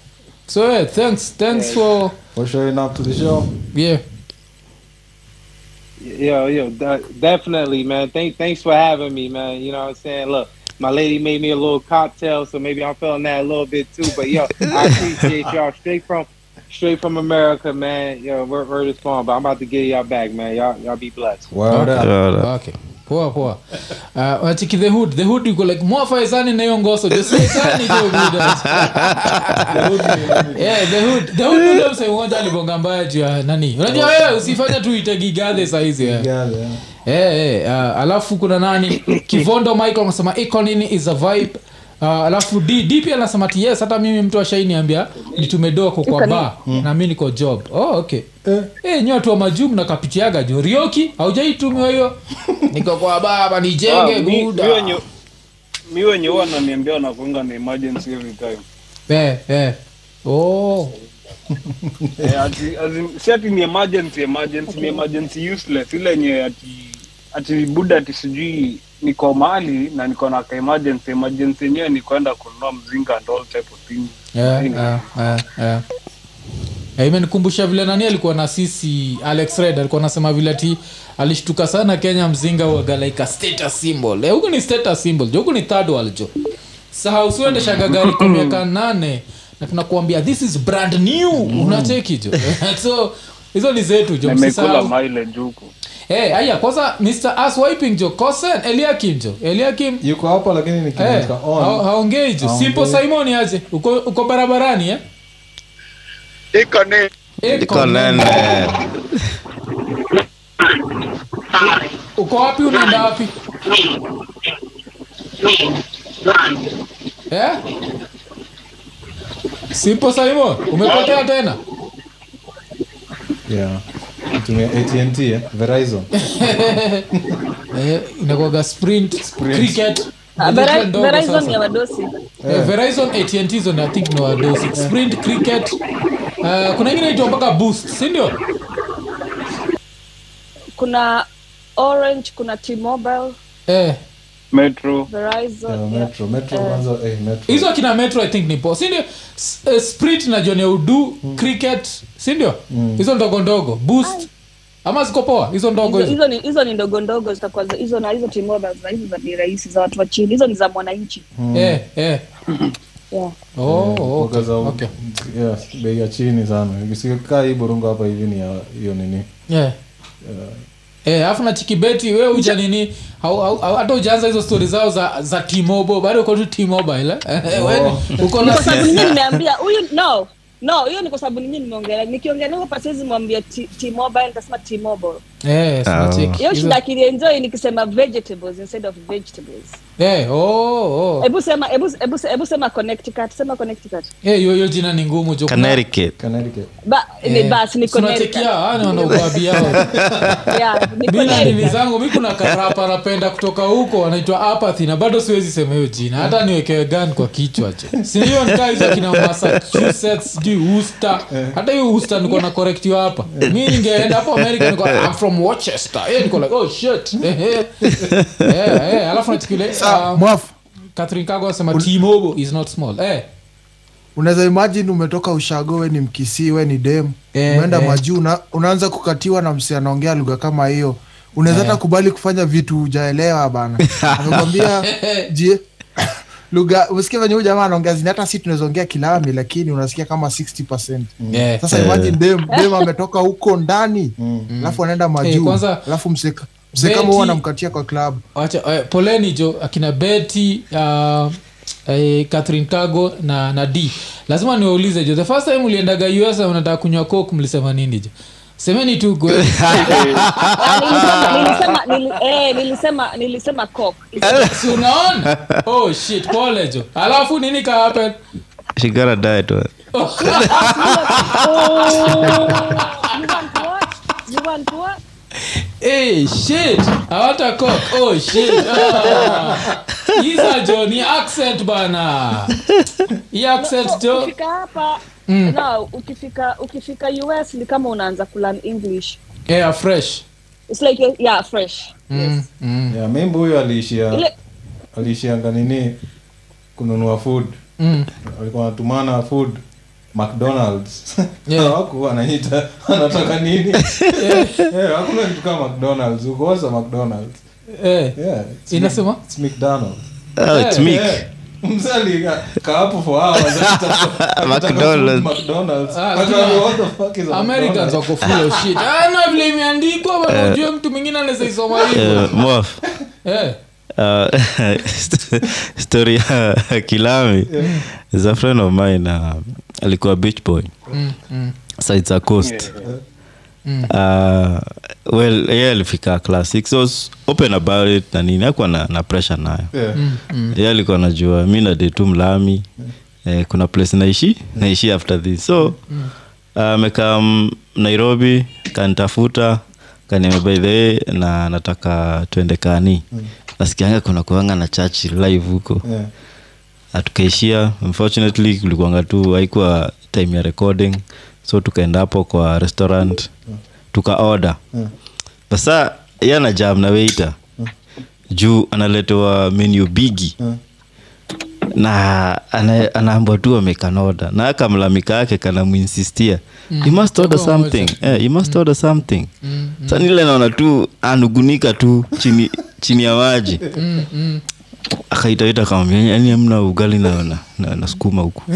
so yeah thanks thanks for For showing up to the show. yeah Yo, yo, de- definitely, man. Thank, thanks for having me, man. You know what I'm saying? Look, my lady made me a little cocktail, so maybe I'm feeling that a little bit too. But yo, I appreciate y'all straight from straight from America, man. Yo, we're, we're just phone? But I'm about to get y'all back, man. Y'all, y'all be blessed. Word up. Yeah. okay poa poa uh, wachiki the hood the hood yuko like mwafaezani na hiyo ngoso josiezani jo buda yeah the hood the hood ndio msee mmoja alibonga mbaya juu ya nani unajua wewe usifanye tu itagigadhe saizi yeah. Yeah, yeah. Eh, eh, uh, alafu kuna nani kivondo michael anasema iko is a vibe uh, alafu d, d pia anasema ti yes hata mimi mtu ashainiambia nitumedoko kwa ba na mi niko job. Oh, okay. Eh. Eh, nyi watu wa majumu nakapitiaga jo rioki haujaitumiwa hiyo. Niko kwa baba nijenge guda mi wenye huwa naniambia wanakuanga na emergency every time. Eh, eh. oh. Eh, ati- si ati ni emergency emergency ni emergency useless. Ile yenye ati ati buda ati sijui niko mahali na niko na ka emergency. Emergency yenyewe ni kwenda kununua mzinga and all type of things. Yeah, yeah, yeah, yeah. Eh, imenikumbusha vile nani alikuwa na sisi alex red alikuwa anasema vile ati alishtuka sana kenya mzinga wagalaika status symbol. Eh, huku ni status symbol jo huku ni third world jo. Saha usiendeshaga gari kwa miaka nane na tunakuambia this is brand new. Unacheki jo. So hizo ni zetu jo msisahau hey, aya kwanza mr as wiping jo kosen eliakim jo eliakim. Yuko hapa lakini Eh, nikimweka ha- haongei jo simple simon aje? Uko, uko barabarani eh? iko ni iko nene. Uko wapi? Unaenda wapi? Eh? simple simon umepotea tena? Yeah tumia AT&T eh? Verizon. Eh, inakuwaga sprint, cricket. Ah, Verizon ya wadosi. Eh, verizon atnt hizo ni think ni wadosi. Sprint cricket. Uh, kuna ingine itwa mpaka boost sindio kuna orange kuna t-mobile. Eh. Metro. Verizon Yeah, yeah. metro metro Eh, kwanza eh, metro. Hizo kina metro i think ni po sindio S- eh, sprit na john ya udu cricket sindio hizo ndogo ndogo. Boost. Ama ziko poa? Hizo ndogo hizo hizo. hizo ni hizo ni ndogo ndogo zitakuwa za- hizo na hizo t-mobile na hizo za bei rahisi za watu wa chini. Hizo ni za mwananchi. Eh, eh. yeah. Oh, Mboga za Okay. yeah, bei ya chini sana. Sikaa hii burungu hapa hivi ni ya hiyo nini? Yeah. Eh, alafu na chikibeti we uja nini? Hata ujaanza hizo stori zao za za tmobo bado uko tu tmobile eh? Eh, uko na kwa sababu nini nimeambia huyu no no hiyo ni kwa sababu ninyi nimeongelea nikiongelea hapa siwezi mwambia tmobile nitasema t-mobile. Eh, Ah. hiyo shida kilienjoi nikisema vegetables instead of vegetables Eh, oh, oh. hebu sema hebu hebu hebu sema connecticut sema connecticut. Eh, hiyo hiyo jina ni ngumu jo. Connecticut. Connecticut. Ba ni Eh, ni si unachekia, connecticut hawa ni wanaobabi yao. yeah ni mi na nini connecticut zangu mi kuna karapa napenda kutoka huko anaitwa apathy na bado siwezi sema hiyo jina. Hata niwekewe gun kwa kichwa cho sindio nikaa za kina massachusetts sijui Worcester. hata hiyo Worcester niko na correctiwa hapa. Mi ningeenda hapo america niko I'm from Worcester. Eh niko like oh shit. Eh eh. Eh eh alafu nachikile Sa, mwafu Catherine Kago anasema T-Mobile is not small. Eh. Unaweza imagine umetoka ushago we ni mkisii we ni dem. Eh, umeenda eh. majuu una, unaanza kukatiwa na msi anaongea lugha kama hiyo. Unaweza hata kubali kufanya vitu ujaelewa bana. Amekwambia je lugha umesikia venye huu jamaa anaongea zini hata si tunawezaongea kilami lakini unasikia kama 60 yeah. sasa imagine dem dem ametoka huko ndani alafu anaenda Eh, majuu kwanza- alafu mseka mse kama huwa anamkatia kwa klabu wacha eh, poleni jo akina beti uh, eh, catherine kago na na d. Lazima niwaulize jo the first time uliendaga us unataka kunywa coke mlisema nini jo? Semeni tu nilisema nilisema nili, eh, nilisema nilisema coke. Si unaona? Oh shit pole jo. Alafu nini ka happen? She got a diet. wa- you want what? You want what hey shit. Hawata coke oh shit. Ah. Iza jo ni accent bana. Hii accent jo ukifika hapa no ukifika ukifika us ni kama unaanza kulearn english. Yeah fresh. It's like yeah fresh. Mm, mm, yeah, huyo aliishia ile aliishianga nini? Kununua food. Mm. alikuwa anatumana food mcdonalds Yeah. hawaku anaita anataka nini yeah, hakuna kitu kama mcdonalds ukosa mcdonalds Eh. yeah, it's Inasema? Mc- it's mcdonalds Oh, it's Eh, Mick. Yeah. msali ka- kaapo for hours akitaka- akitaka McDonald's. food McDonald's. Ah, Akaambia, what the fuck is a americans McDonald's? wako full of shit ah, na vile imeandikwa bana ujue mtu mwingine anaweza isoma hivyo Eh, Mof. eh. Uh, story ya kilami is a friend of mine uh, alikuwa beach boy mm, mm, sides a coast Mm. uh, well ye alifika class six so open about it na nini akuwa na, na pressure nayo Yeah. mm, mm. ye alikuwa najua mi nadetu mlami mlami eh, kuna place naishi naishi after this so amekaa uh, nairobi kanitafuta kaniambia by the way na nataka twende kani nasikianga kuna kuanga na church live huko. Yeah. Na tukaishia unfortunately kulikuanga tu haikuwa time ya recording. So tukaenda hapo kwa restaurant. Tuka order. Yeah. basa yana jam na waiter. Juu analetewa menu bigi Yeah. Na ana- anaambwa tu amekanoda na akamlamika yake kanamuinsistia you must order something. yeah, you must order something. Sa nile naona tu anugunika tu chini, chini ya maji. Mm, mm. akaitaita kamani amna ugali na, na, na, na sukuma huku.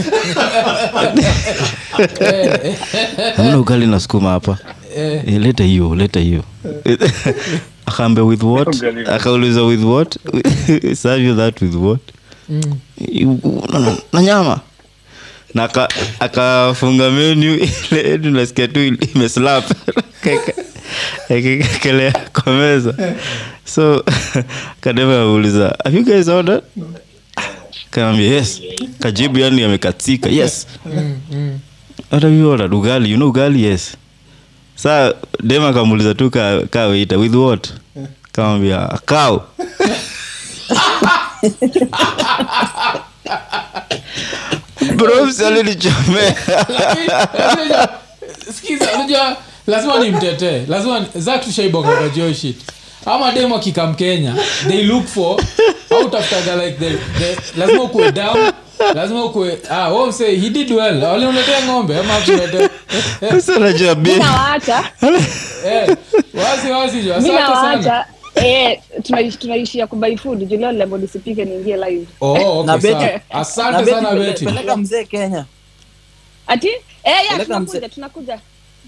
Amna ugali na sukuma hapa. Eh. Eh, leta hiyo leta hiyo. Akaambia with what? Akauliza with what? Serve you that with what Mm. Na- nyama. Na aka- akafunga menu ile nasikia tu imeslap. Akikelea kwa meza. So kadeva auliza have you guys ordered? Kaambia yes. Kajibu yani amekatika yes. What have you ordered? Ugali. You know ugali? Yes. Saa dem akamuuliza tu ka, ka with what? Kamwambia cow bros alinichomea sikiza unajua lazima nimtetee lazima zak tushaibonga kwa ama demo akikam kenya? They look for au tafutaga like the, the, lazima ukuwe down lazima ukuwe ah, oh, mse he did well. Waliuletea ng'ombe ama akuletea Sasa najua bi- eh, wazi wazi jo asante sana. Nawaacha eh, tunaishi- tunaishia kubai food. Lebo nisipike niingie live. Oh, Na okay, Betty- sawa. asante sana pele- beti. peleka mzee kenya. Ati? Eh, yeah, Peleka tunakuja tunakuja.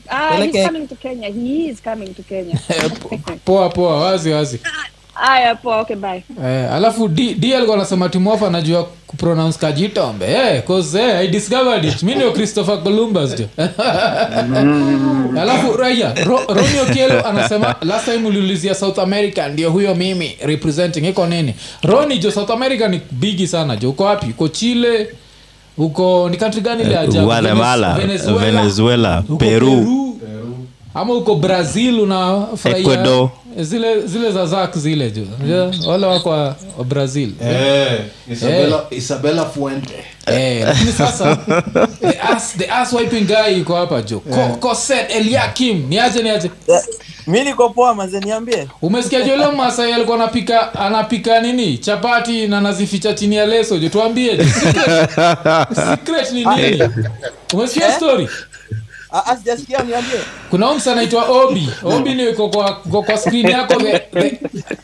Ah, he's coming to Kenya. He is coming to Kenya. poa poa. Wazi wazi Aya, poa, okay, bye. Eh, alafu d D anasema timofa anajua kupronounce kajitombe eh, cause eh, i discovered it. Mi ndio christopher columbus jo. Alafu raya Ro, romeo kielo anasema last time uliulizia south america ndio huyo mimi representing. Iko nini? Roni jo south america ni bigi sana jo. Uko wapi? Uko chile? Uko ni country gani ile ajabu? Guatemala Venezuela, venezuela uko peru. Ama uko brazil unafurahia? Ecuador. Zile zile za zak zile jo Unajua, wale wako wa wa brazil. Eh, Isabella, Isabella Fuente. Eh, lakini sasa the ass, the ass wiping guy yuko hapa jo Ko- koset eliakim niaje niaje mi niko poa maze niambie. Umesikia jole masai alikuwa anapika anapika nini? Chapati na nazificha chini ya leso jo tuambie secret, secret ni nini? Umesikia Eh? story? Ah, ah, sijasikia niambie. Kuna umsa anaitwa obi. Obi ni kwa, kwa, kwa screen yako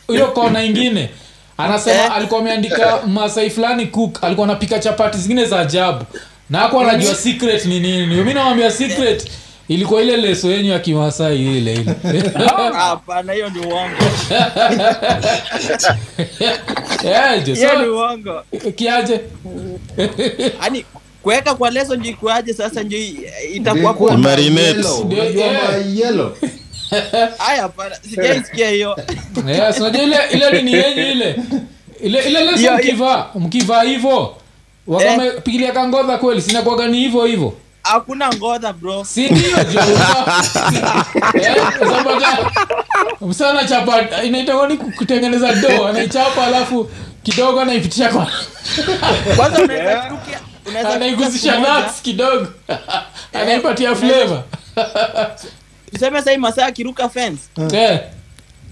hiyo kona ingine. Anasema Eh? alikuwa ameandika masai fulani cook alikuwa anapika chapati zingine za ajabu. Na ako anajua secret ni nini. Mi nawambia secret ilikuwa ile leso yenyu ya kimasai ile ile. Ah, hapana hiyo ni uongo. Kiaje? Yani kuweka kwa leso ndio ikuaje sasa ndio itakuwa kwa Marinate. yellow. Eh. haya hapana sijaisikia hiyo. Yes, unajua ile ile ni yenye ile? Ile ile leso mkivaa mkivaa hivo. Wakamepigilia kangodha kweli sinakuaga ni hivo hivyo hakuna ngodha bro. Si ndio jo? Eh, msana chapa inaitwa ni kutengeneza do anaichapa alafu kidogo anaipitisha kwa kwanza unaweza unaweza anaiguzisha nuts kidogo. Anaipatia flavor. Tuseme sahii masaa akiruka fence. Yeah.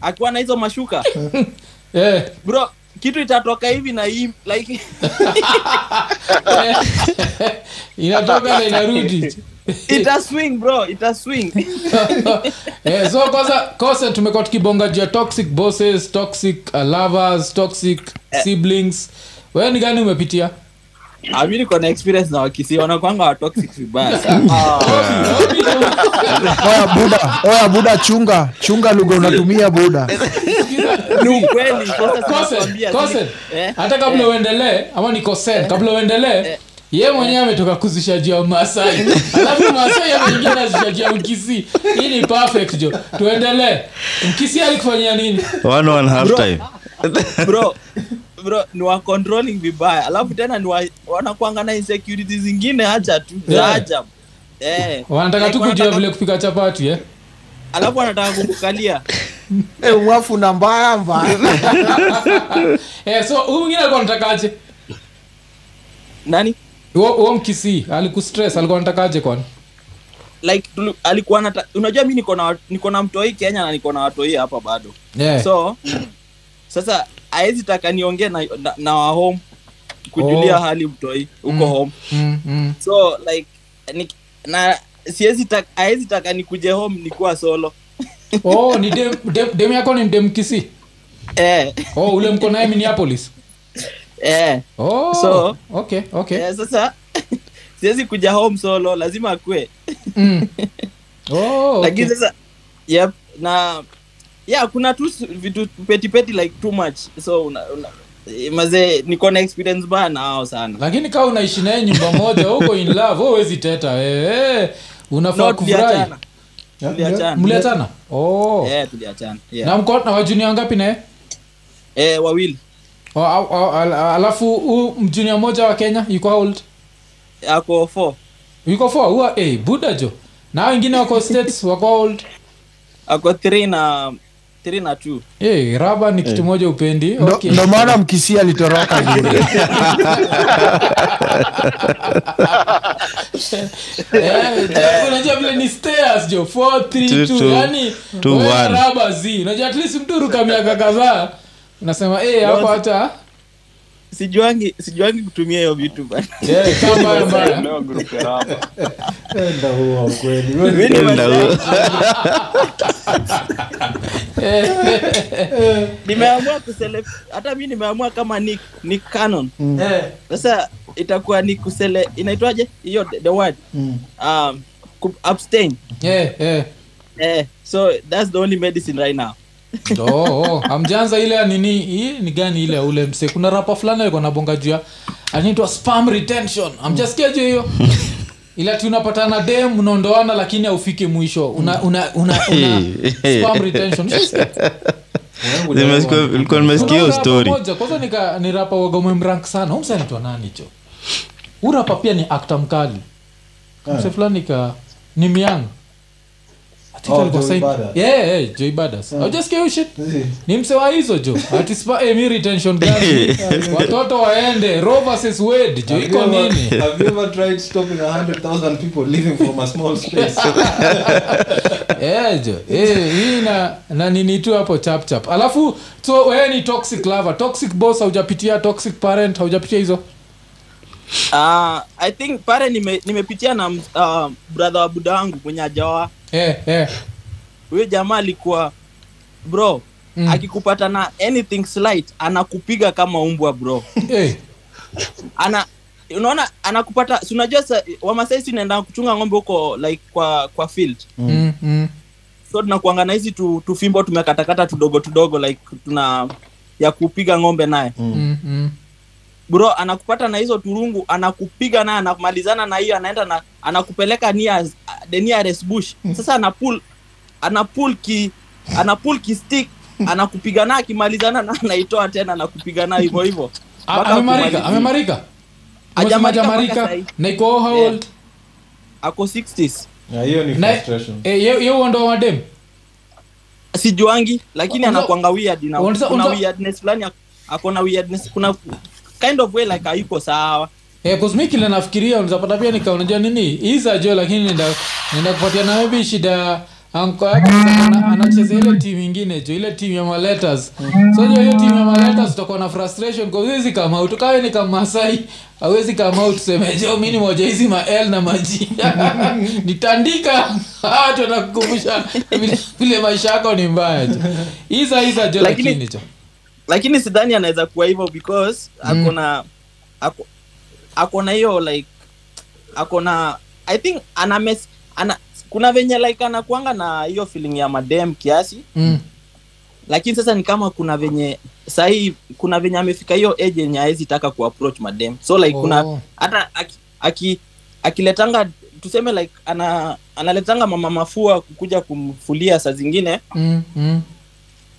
akiwa na hizo mashuka. Yeah. bro kitu itatoka hivi na hii like eh. inatoka na inarudi. Ita swing bro ita swing. Eh, so kwanza kose tumekuwa tukibonga juu ya toxic bosses toxic uh, lovers toxic siblings. Wewe ni gani umepitia ami niko experience na wakisi? Wanakwanga wa vibaya oya buda oya buda chunga chunga lugha unatumia buda. Eh, hata kabla uendelee ama ni kosen kabla uendelee ye mwenyewe ametoka kuzisha juu ya masai. Alafu masai ameingia nazisha juu ya mkisi hii ni perfect jo tuendelee. Mkisi alikufanyia nini? One one half time. bro bro ni wa controlling vibaya. Alafu tena ni wa, wanakwanga na insecurity zingine hacha tu za Yeah. ajabu. Eh. Wanataka Like tu kujua wanataka- vile kupika chapati eh? alafu wanataka kukukalia Eh, mwafu na mbaya mbaya eh, so huyu mwingine alikuwa anatakaje nani? Huo mkisi alikustress alikuwa anatakaje kwani? Like tulu, alikuwa nata, unajua mi niko na niko na mtoi Kenya na niko na watoi hapa bado. Yeah. so sasa aezi taka niongee na, na, na wa home kujulia Oh. hali mtoi huko Mm. home mm, mm. so like ni, na siwezi taka aezi taka nikuje home nikuwa solo oh ni dem, dem, dem yako ni dem kisi eh, oh ule mko naye minneapolis eh, oh So- okay okay eh, sasa siwezi kuja home solo lazima akue mm. oh, okay. lakini sasa yep, na yeah kuna tu vitu petipeti like too much. So una, una, eh, mazee niko na experience baya na sana. Lakini kaa unaishi naye nyumba moja huko in love huwezi teta wewe unafaa no kufurahi. tuliachana. Tuliachana. Mliachana? Oh. eh tuliachana. Na mko na wajunia ngapi naye? Eh wawili. Oh, au- au- al- alafu huu mjunia mmoja wa kenya yuko old? Ako four. Yuko four? Huwa hey, buda jo. Na wengine wako states wako old? Ako three na 3 na 2 hey, raba ni kitu moja upendi? Ndo- okay. maana mkisi alitoroka vile. Eh, unajua vile ni stairs jo. 4 3 Two, 2 two, yani two, wewe one. raba zi. Unajua at least mtu ruka miaka kadhaa. Unasema eh hapo hata sijuangi sijuangi kutumia hiyo vitu bana eh kama mbaya. Mbaya Leo group ya rapa. enda huo ukweli Mimi ni Enda huo. nimeamua kusele hata mi nimeamua kama nick nick canon. Sasa sasa itakuwa ni kusele inaitwaje? Hiyo the, the word? Um abstain. Yeah, yeah. eh so that's the only medicine right now. Oh, amjanza ile anini nini? Hii ni gani ile ule mse kuna rapa fulani alikuwa nabonga juu ya anaitwa spam retention. Amjasikia juu hiyo ila ti unapatana dem unaondoana lakini aufike mwisho. Una, una, una, una spam retention. Ushasikia? Nimesikia- nilikuwa nimesikia Kuna hiyo story. kwanza nika nirapa wagomemrank sana. Nani cho urapa pia ni akta mkali. Mse fulani ka ni miang ni mse hizo jo eh, mi retention gani? Watoto waende. Jo Have iko you nini? have you ever tried stopping 100,000 people living from a small space? Eh, jo eh, hii na, na nini tu hapo chap chap. Alafu so wewe ni toxic lover. Toxic boss haujapitia toxic parent haujapitia hizo uh, i think pale nime- nimepitia na uh, brother wa buda wangu mwenye ajawa huyo yeah, huyo jamaa alikuwa bro Mm. akikupata na anything slight anakupiga kama umbwa bro hey. ana unaona anakupata si unajua sa- wamasai si naenda kuchunga ng'ombe huko like kwa kwa field mm, mm. so tunakuanga na hizi tu, tufimbo tumekatakata tudogo tudogo like tuna ya kupiga ng'ombe naye Mm, mm. Bro anakupata na hizo turungu anakupiga naye anamalizana na hiyo anaenda na anakupeleka near, the nearest bush. Sasa anapull anapull ki anapull ki stick anakupiga naye akimalizana na anaitoa tena anakupiga naye hivyo. Hivyo amemarika sahi. na iko how Eh. old ako 60s Yeah, hiyo ni frustration. eh ye uondo sijuangi lakini anakwanga weird na kuna weirdness fulani akona weirdness kuna kind of way like hayuko sawa? Eh, cause mi kile nafikiria unazapata pia nika unajua nini iza jo lakini nenda nenda kupatia na maybe shida. Anko yako anacheza ile timu ingine jo ile timu ya maletters so jo hiyo timu ya maletters utakuwa na frustration kwa hizi kama out kawe ni kama Masai hawezi kama out tuseme jo mimi ni moja hizi ma L na maji nitandika watu wanakukumbusha vile- vile maisha yako ni mbaya jo iza iza jo lakini jo lakini sidhani anaweza kuwa hivyo because ako na ako ako hiyo like akona i think ana mes, ana kuna venye like anakuanga na hiyo feeling ya madem kiasi mm. lakini sasa ni kama kuna venye sahii kuna venye amefika hiyo age yenye awezi taka kuapproach madem so like Oh. kuna hata aki, aki, akiletanga tuseme like ana analetanga mama mafua kukuja kumfulia saa zingine Mm, mm.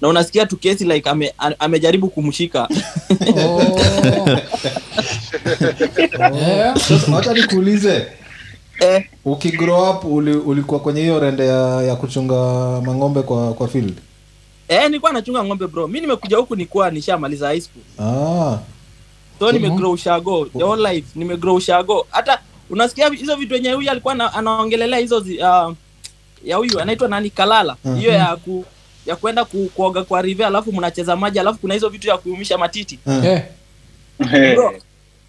Na unasikia tu kesi like ame, amejaribu kumshika. Oh. Eh, wacha nikuulize. Eh, ukigrow up uli, ulikuwa kwenye hiyo rende ya, ya kuchunga mang'ombe kwa kwa field? Eh, nilikuwa nachunga ng'ombe bro. Mi nimekuja huku nikuwa nishamaliza high school. Ah. so nimegrow ushago. The whole life nimegrow ushago. Hata unasikia hizo vitu wenye huyu alikuwa ana- anaongelelea hizo zi, uh, ya huyu anaitwa nani? Kalala. Hiyo ya ku ya kwenda ku, kuoga kwa rive alafu mnacheza maji alafu kuna hizo vitu ya kuumisha matiti eh. Bro,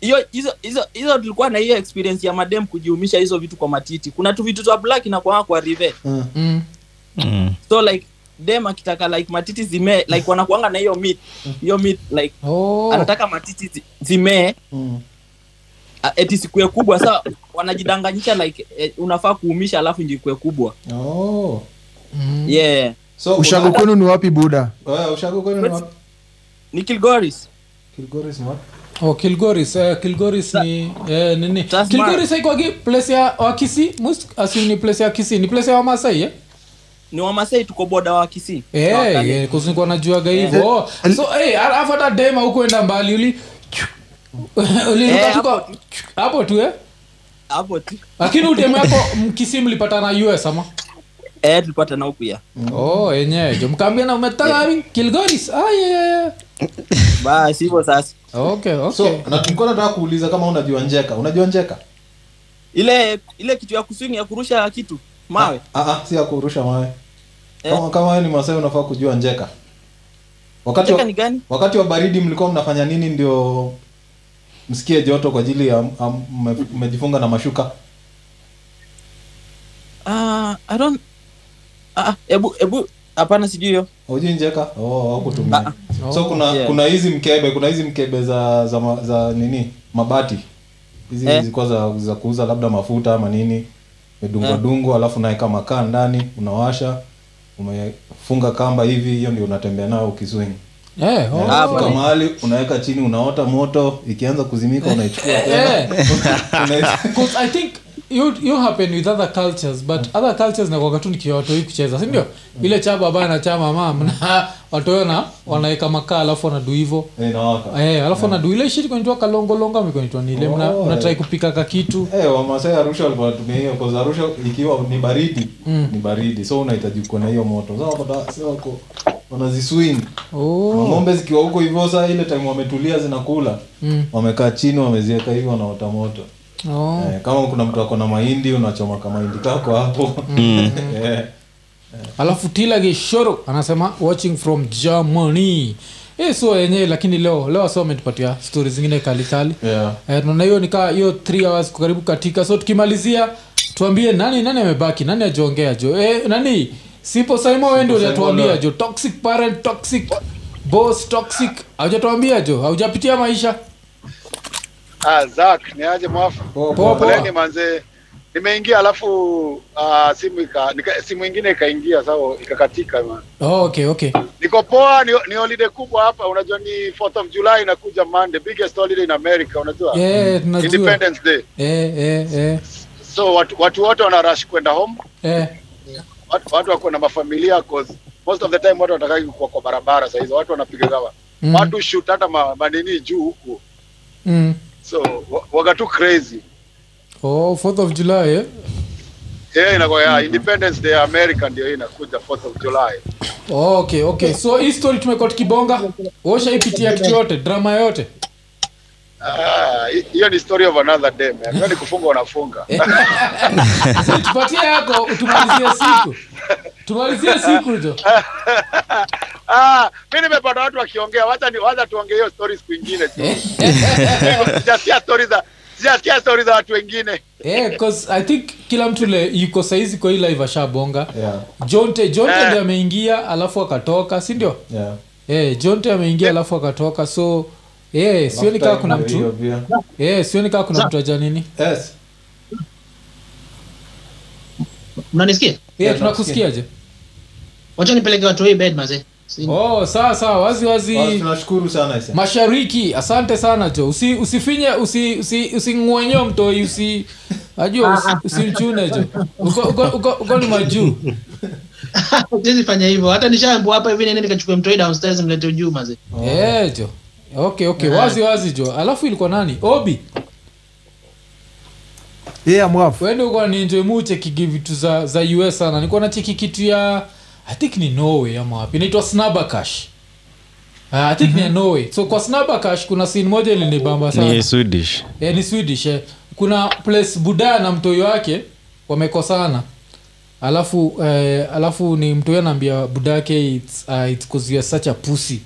hiyo hizo hizo hizo tulikuwa na hiyo experience ya madem kujiumisha hizo vitu kwa matiti kuna tu vitu za black na kwa rive Mm. Mm. so like dem akitaka like matiti zimee like wanakuanga na hiyo meat hiyo meat like Oh. anataka matiti zi- zimee Mm. eti sikue kubwa sa wanajidanganyisha like eh, unafaa kuumisha alafu ndio kubwa Oh. Mm. yeah So, ushago una- kwenu ni wapi buda Wewe, ushago kwenu ni wapi? ni kilgoris Kilgoris ni wapi? Oh, Kilgoris, uh, Kilgoris ni eh, nini? Kilgoris haikwagi place ya wakisi, mus assume ni place ya Kisii, ni place ya Wamasai eh? ni wamasai tuko boda wa kisii Eh, yeah, eh, kusi nilikuwa najuaga hivyo. Oh, so eh, alafu hata dema hukuenda mbali uli uliruka Eh, tu hapo tu eh? hapo tu Lakini udemu yako mkisi mlipatana US ama? Eh tulipatana huku ya. Oh yenyewe. Jo mkaambia na umetoka wapi kilgoris? Ah yeah, yeah, yeah. basi hivyo sasa. Okay okay. So na tulikuwa nataka kuuliza kama unajua njeka. Unajua njeka? Ile ile kitu ya kuswing ya kurusha kitu mawe. Ah, ah, si ya kurusha mawe. Eh. kama, kama wewe ni masai unafaa kujua njeka. Wakati Njeka wa, ni gani? wakati wa baridi mlikuwa mnafanya nini ndio msikie joto kwa ajili ya mmejifunga na mashuka? Uh, I don't ah hebu ebu hapana sijui hiyo. Hujinjeka oh, oh, hakutumia Ah, so kuna yeah. kuna hizi mkebe kuna hizi mkebe za za, ma- za nini? Mabati. Hizi Eh. zilikuwa za, za kuuza labda mafuta ama nini. Medungwa Eh. dungwa alafu naweka makaa ndani unawasha umefunga kamba hivi hiyo ndio unatembea nao ukiswingi Eh, oh. Ah, mahali unaweka chini unaota moto ikianza kuzimika unaichukua Eh. tena You, you happen with other cultures but other cultures nakwaga tu nikiwa watoi kucheza sindio ile cha baba na cha mama mna watoyo na wanaweka makaa alafu wanadu hivo. Eh, Eh, alafu wanadu. Ile shit kwenitwa kalongolongo mikonitwa nile mna, Oh, mnatrai eh. kupika kakitu Eh, wamasai arusha walikuwa natumia hiyo kwa arusha ikiwa ni baridi Mm. ni baridi so unahitaji kuwa na hiyo moto. Sasa wapata sasa wako wanaziswing oh. ng'ombe zikiwa huko hivyo saa ile time wametulia zinakula mm. wamekaa chini wameziweka hivyo wanaota moto oh. eh, kama kuna mtu ako na mahindi unachoma kama mahindi kako hapo. Eh, alafu tila gishoro anasema watching from germany. Eh, so yenyewe lakini leo leo so ametupatia stori zingine kalikali yeah. eh, naona hiyo nikaa hiyo 3 hours karibu katika. So tukimalizia tuambie nani nani amebaki? Nani ajiongea jo eh, nani? Sipo saimo wendi uh, jo toxic parent toxic boss toxic. Haujatuambia jo haujapitia maisha Ah, Zack, ni aje mwafu? Poa, Poa. Manze. Nimeingia alafu uh, simu ika, nika, simu ingine ikaingia sawa ikakatika man. oh, okay okay Niko poa ni, ni holiday kubwa hapa unajua ni 4th of July inakuja Monday, biggest holiday in America unajua? Yeah, tunajua Independence Day. eh eh eh So watu watu wote wana rush kwenda home. eh Watu, watu wako na mafamilia cause most of the time watu wanataka kuwa kwa barabara saa hizo watu wanapiga gawa. Mm. Watu shoot hata ma, manini juu huku. mm. So wa- waga tu crazy. oh 4th of july eh Yeah, inakuwa ya Independence Day ya America ndio hii inakuja 4th of July. Oh, okay okay so hii story tumekuwa tukibonga ushaipitia kitu yote drama yote Ah, ni story of another day man. Kama ni kufunga unafunga. so tupatie yako utumalizie siku tumalizie siku jo ah, mimi nimepata watu wakiongea, wacha ni wacha tuongee hiyo story siku nyingine tu. Sijasikia story za sijasikia story za watu wengine. Eh, 'cause i think kila mtu le yuko saizi kwa hii live ashabonga yeah, jonte jonte yeah. ndiye ameingia alafu akatoka si ndio yeah. eh, jonte ameingia alafu akatoka so eh, sioni kama kuna mtu eh, sioni kama kuna mtu aja nini Yes. mnanisikia eh, tunakusikiaje wacha nipeleke watu hii bed mazee oh sawa sawa wazi wazi. Tunashukuru sana Isa. mashariki asante sana jo. Usi, usifinye usi, usi, usingwenyo mtoi usi ajua usi, usimchune jo. Uko, uko, uko, uko ni majuu. Siwezi fanya hivyo. Hata nishaambua hapa hivi nene nikachukua mtoi downstairs mlete juu mazee Eh, jo. Okay okay. Wazi wazi jo. Alafu ilikuwa nani? Obi. Yeah, mwafu wende uko ninje vitu za za us sana. Nilikuwa nacheki kitu ya i think ni norway ama wapi? Inaitwa snabakash. Uh, i think ni ya norway. So kwa snabakash kuna sin moja ilinibamba sana. Ni swedish. Eh, ni swedish eh. kuna place budaa na mtoyo wake wamekosana. Alafu eh, alafu ni mtoi anaambia budake it's, uh, it's cause you're such a pussy.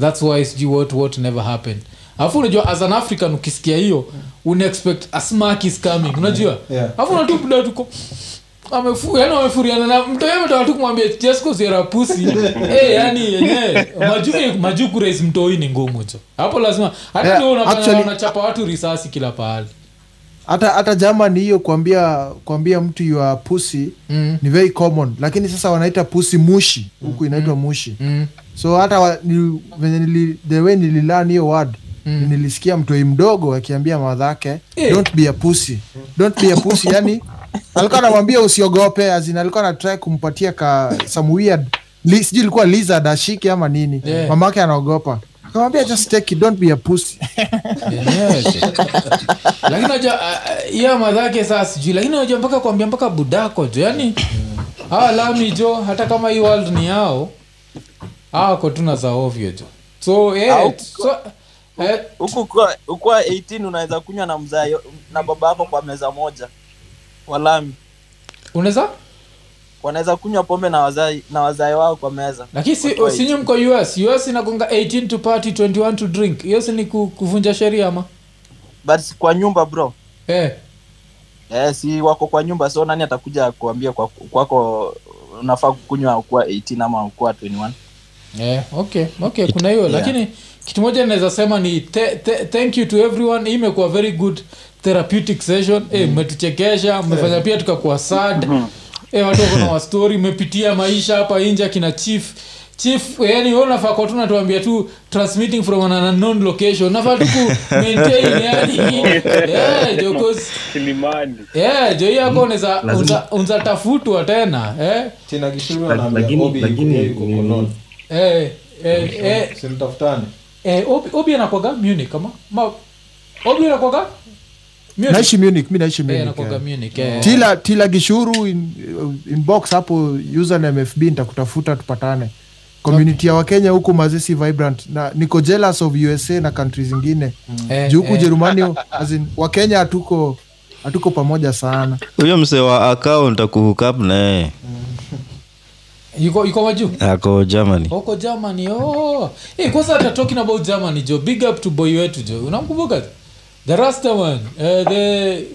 That's why sijui what what never happened. Alafu unajua as an african ukisikia hiyo unaexpect a smack is coming. Unajua? Yeah. alafu unatu buda tuko amefu yani wamefuriana na mtoi ametoka kumwambia just cause you're a pussy yani yenyewe maju eh, maju kuraise mtoi ni ngumu jo. Hapo lazima hata Yeah, ndio unafanya watu risasi kila pahali. Hata hata germany hiyo kuambia kuambia mtu yua pusi mm. ni very common. Lakini sasa wanaita pusi mushi. Huku inaitwa mushi. Mm. so hata venye nili, the way nililan hiyo word Mm. nilisikia mtoi mdogo akiambia madhake yeah. don't be a pusi don't be a pusi yani alikuwa anamwambia usiogope azin alikuwa anatry kumpatia ka some weird li, sijui ilikuwa lizard ashike ama nini. Yeah. mamake anaogopa. Akamwambia just take it don't be a pussy. Yenyewe tu. lakini najua iya madhake saa sijui lakini najua mpaka kuambia mpaka budako jo yani hawa lami jo hata kama hii world ni yao awako tuna za ovyo jo. So eh, Au- so eh, huku kwa- ukuwa 18 unaweza kunywa na mzae na baba yako kwa meza moja walami unaweza? Wanaweza kunywa pombe na wazae na wazae wao kwa meza. Lakini si, sinyi mko us us inagonga 18 to party 21 to drink. Hiyo si ni ku, kuvunja sheria ama? But kwa nyumba bro. Eh. eh, si wako kwa nyumba so nani atakuja kuambia kwa- kwako unafaa kukunywa kuwa 18 ama kuwa 21 Yeah, okay okay kuna hiyo. yeah. lakini kitu moja naweza sema ni te, te, thank you to everyone. Hii imekuwa very good therapeutic session. Mm. mmetuchekesha mmefanya pia tukakuwa sad. Eh, watu wako na wastori mmepitia maisha hapa nje akina chief. Chief yani wewe unafaa kwa tu natuambia tu transmitting from an unknown location. Nafaa tu ku maintain yani. Yeah, jokos kilimani. Yeah, jo yako unaweza unza- unza tafutwa tena eh? Tena kishuru anaambia lakini- obi lakini- yuko Cologne. eh eh, eh. simtafutane Eh, obi, obi anakwaga munich kama ma obi anakwaga? Naishi munich mi naishi Eh, munich munich eh. tila tila gishuru in, inbox hapo username fb nitakutafuta tupatane. Community ya wakenya huku mazisi vibrant. Na niko jealous of usa na country zingine. Eh, juu huku eh. jerumani wakenya hatuko hatuko pamoja sana. Huyo msee wa account akuhukap naye yuko yuko ako germany. Oh. hey, kwanza hata talking about germany jo big up to boy wetu jo unamkumbuka the rastaman uh, the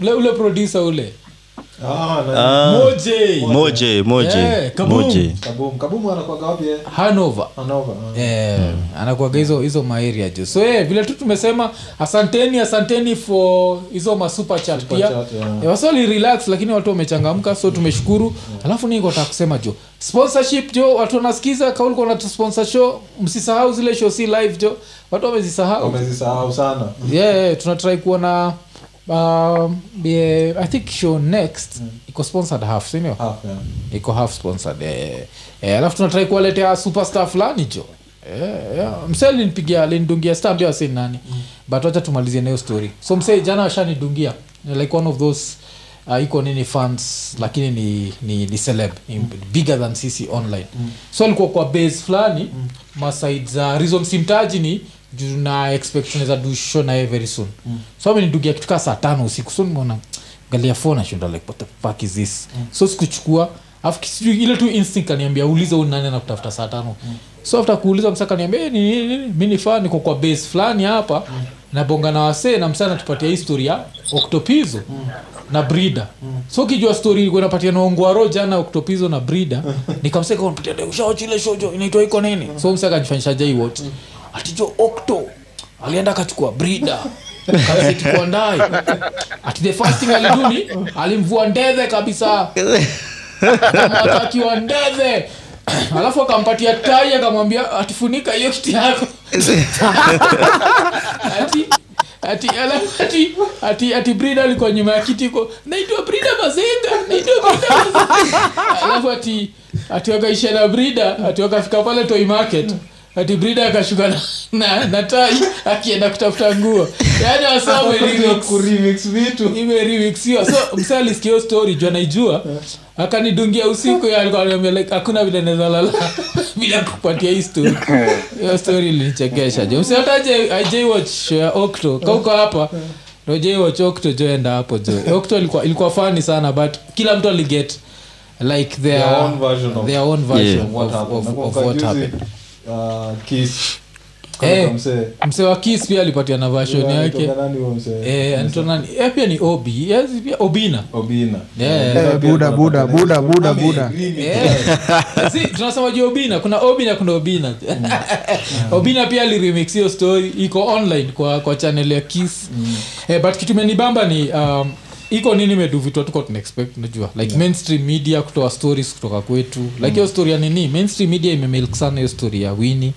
ule, ule producer ule anakuaga hizo hizo maeria jo so yeah, vile tu tumesema asanteni asanteni for hizo masupechat Super pia. yeah. wasoli relax lakini watu wamechangamka so tumeshukuru. Alafu nini kusema jo sponsorship jo watu wanasikiza kaulikuwa na sponsor show msisahau zile show si live jo watu wamezisahau. Wamezisahau sana. Yeah, yeah, tunatrai kuona um, yeah, i think show next. Iko sponsored half sinio yeah. iko half sponsored eh, eh, alafu tunatrai kuwaletea superstar fulani jo. Yeah, yeah. msee alinipigia alinidungia star ndio asi nani. But wacha tumalizie nayo story. So msee jana washanidungia like one of those uh, iko nini fans lakini ni, ni, ni celeb. Mm. bigger than sisi online. So alikuwa kwa base fulani mm. masaid za reason simtaji ni na tunaweza do naye very soon. Mm. so amenidugia kitu kaa saa tano usiku. So nimeona galia fo nashinda like what the fuck is this? Mm. so sikuchukua. Afu ile tu instinct kaniambia uliza huyu nani anakutafuta saa tano? Mm. so after kuuliza msa kaniambia "Eh, ni nini nini? Mi nifaa niko kwa base fulani hapa. Mm. nabonga na wasee na msa natupatia histori ya oktopizo mm. na brida. Mm. so kijua story ilikuwa inapatia naongwaro jana oktopizo na brida nikamseka unapatia ushaochile shojo inaitwa iko nini? So msa akajifanyisha jai wote atijo okto alienda akachukua brida ndai. Ati the first thing aliduni alimvua ndedhe kabisa. Akamwacha ndedhe. Alafu akampatia tai akamwambia atifunika hiyo kiti yako. Ati ati ati ati brida alikuwa nyuma ya kiti naitwa brida mazenga naitwa brida mazenga. Alafu ati ati wakaisha na brida ati wakafika pale toy market ati brida akashuka na, na, na tai akienda kutafuta nguo. Yaani imeriwixiwa so msa alisikia story juu anaijua akanidungia usiku like hakuna vile naweza lala. Bila kupatia hii story. Hiyo story ilinichekesha jo msi hata aje ajai ya okto kauko hapa ndo okto jo enda hapo jo okto ilikuwa ilikuwa fani sana but kila mtu aliget like their, Their own version their own version Yeah. of, What of, happened. of, what happened uh, Kiss. Eh, msee. mse wa kis pia alipatia na vashon yake anaitwa nani? Eh? Eh, pia ni obi yes, pia obina Obina. Yeah. Pia Eh, buda, kuna buda, buda, buda, buda. agree with Yeah. Si, tunasema juu obina kuna obi kuna obina obina pia aliremix hiyo story iko online kwa kwa channel ya kiss eh, but kitu imenibamba ni um, iko nini medu vitu tuko tunaexpect unajua? Like mainstream media kutoa stories kutoka kwetu. Like hiyo story ya nini? Mainstream media imemilk sana hiyo story ya wini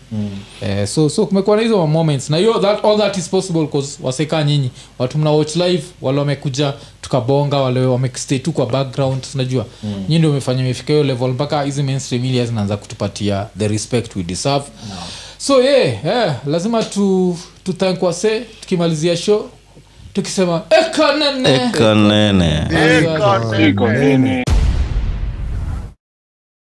eh, so so kumekuwa na hizo moments. Na hiyo that, all that is possible cause waseka nyinyi. Watu mna watch live wale wamekuja tukabonga wale wamestay tu kwa background unajua? Mm. nyinyi ndio umefanya imefika hiyo level mpaka hizi mainstream media zinaanza kutupatia the respect we deserve. No. so yeah, yeah, lazima tu tuthank wase tukimalizia show tukisema ekanene ekanene iko nini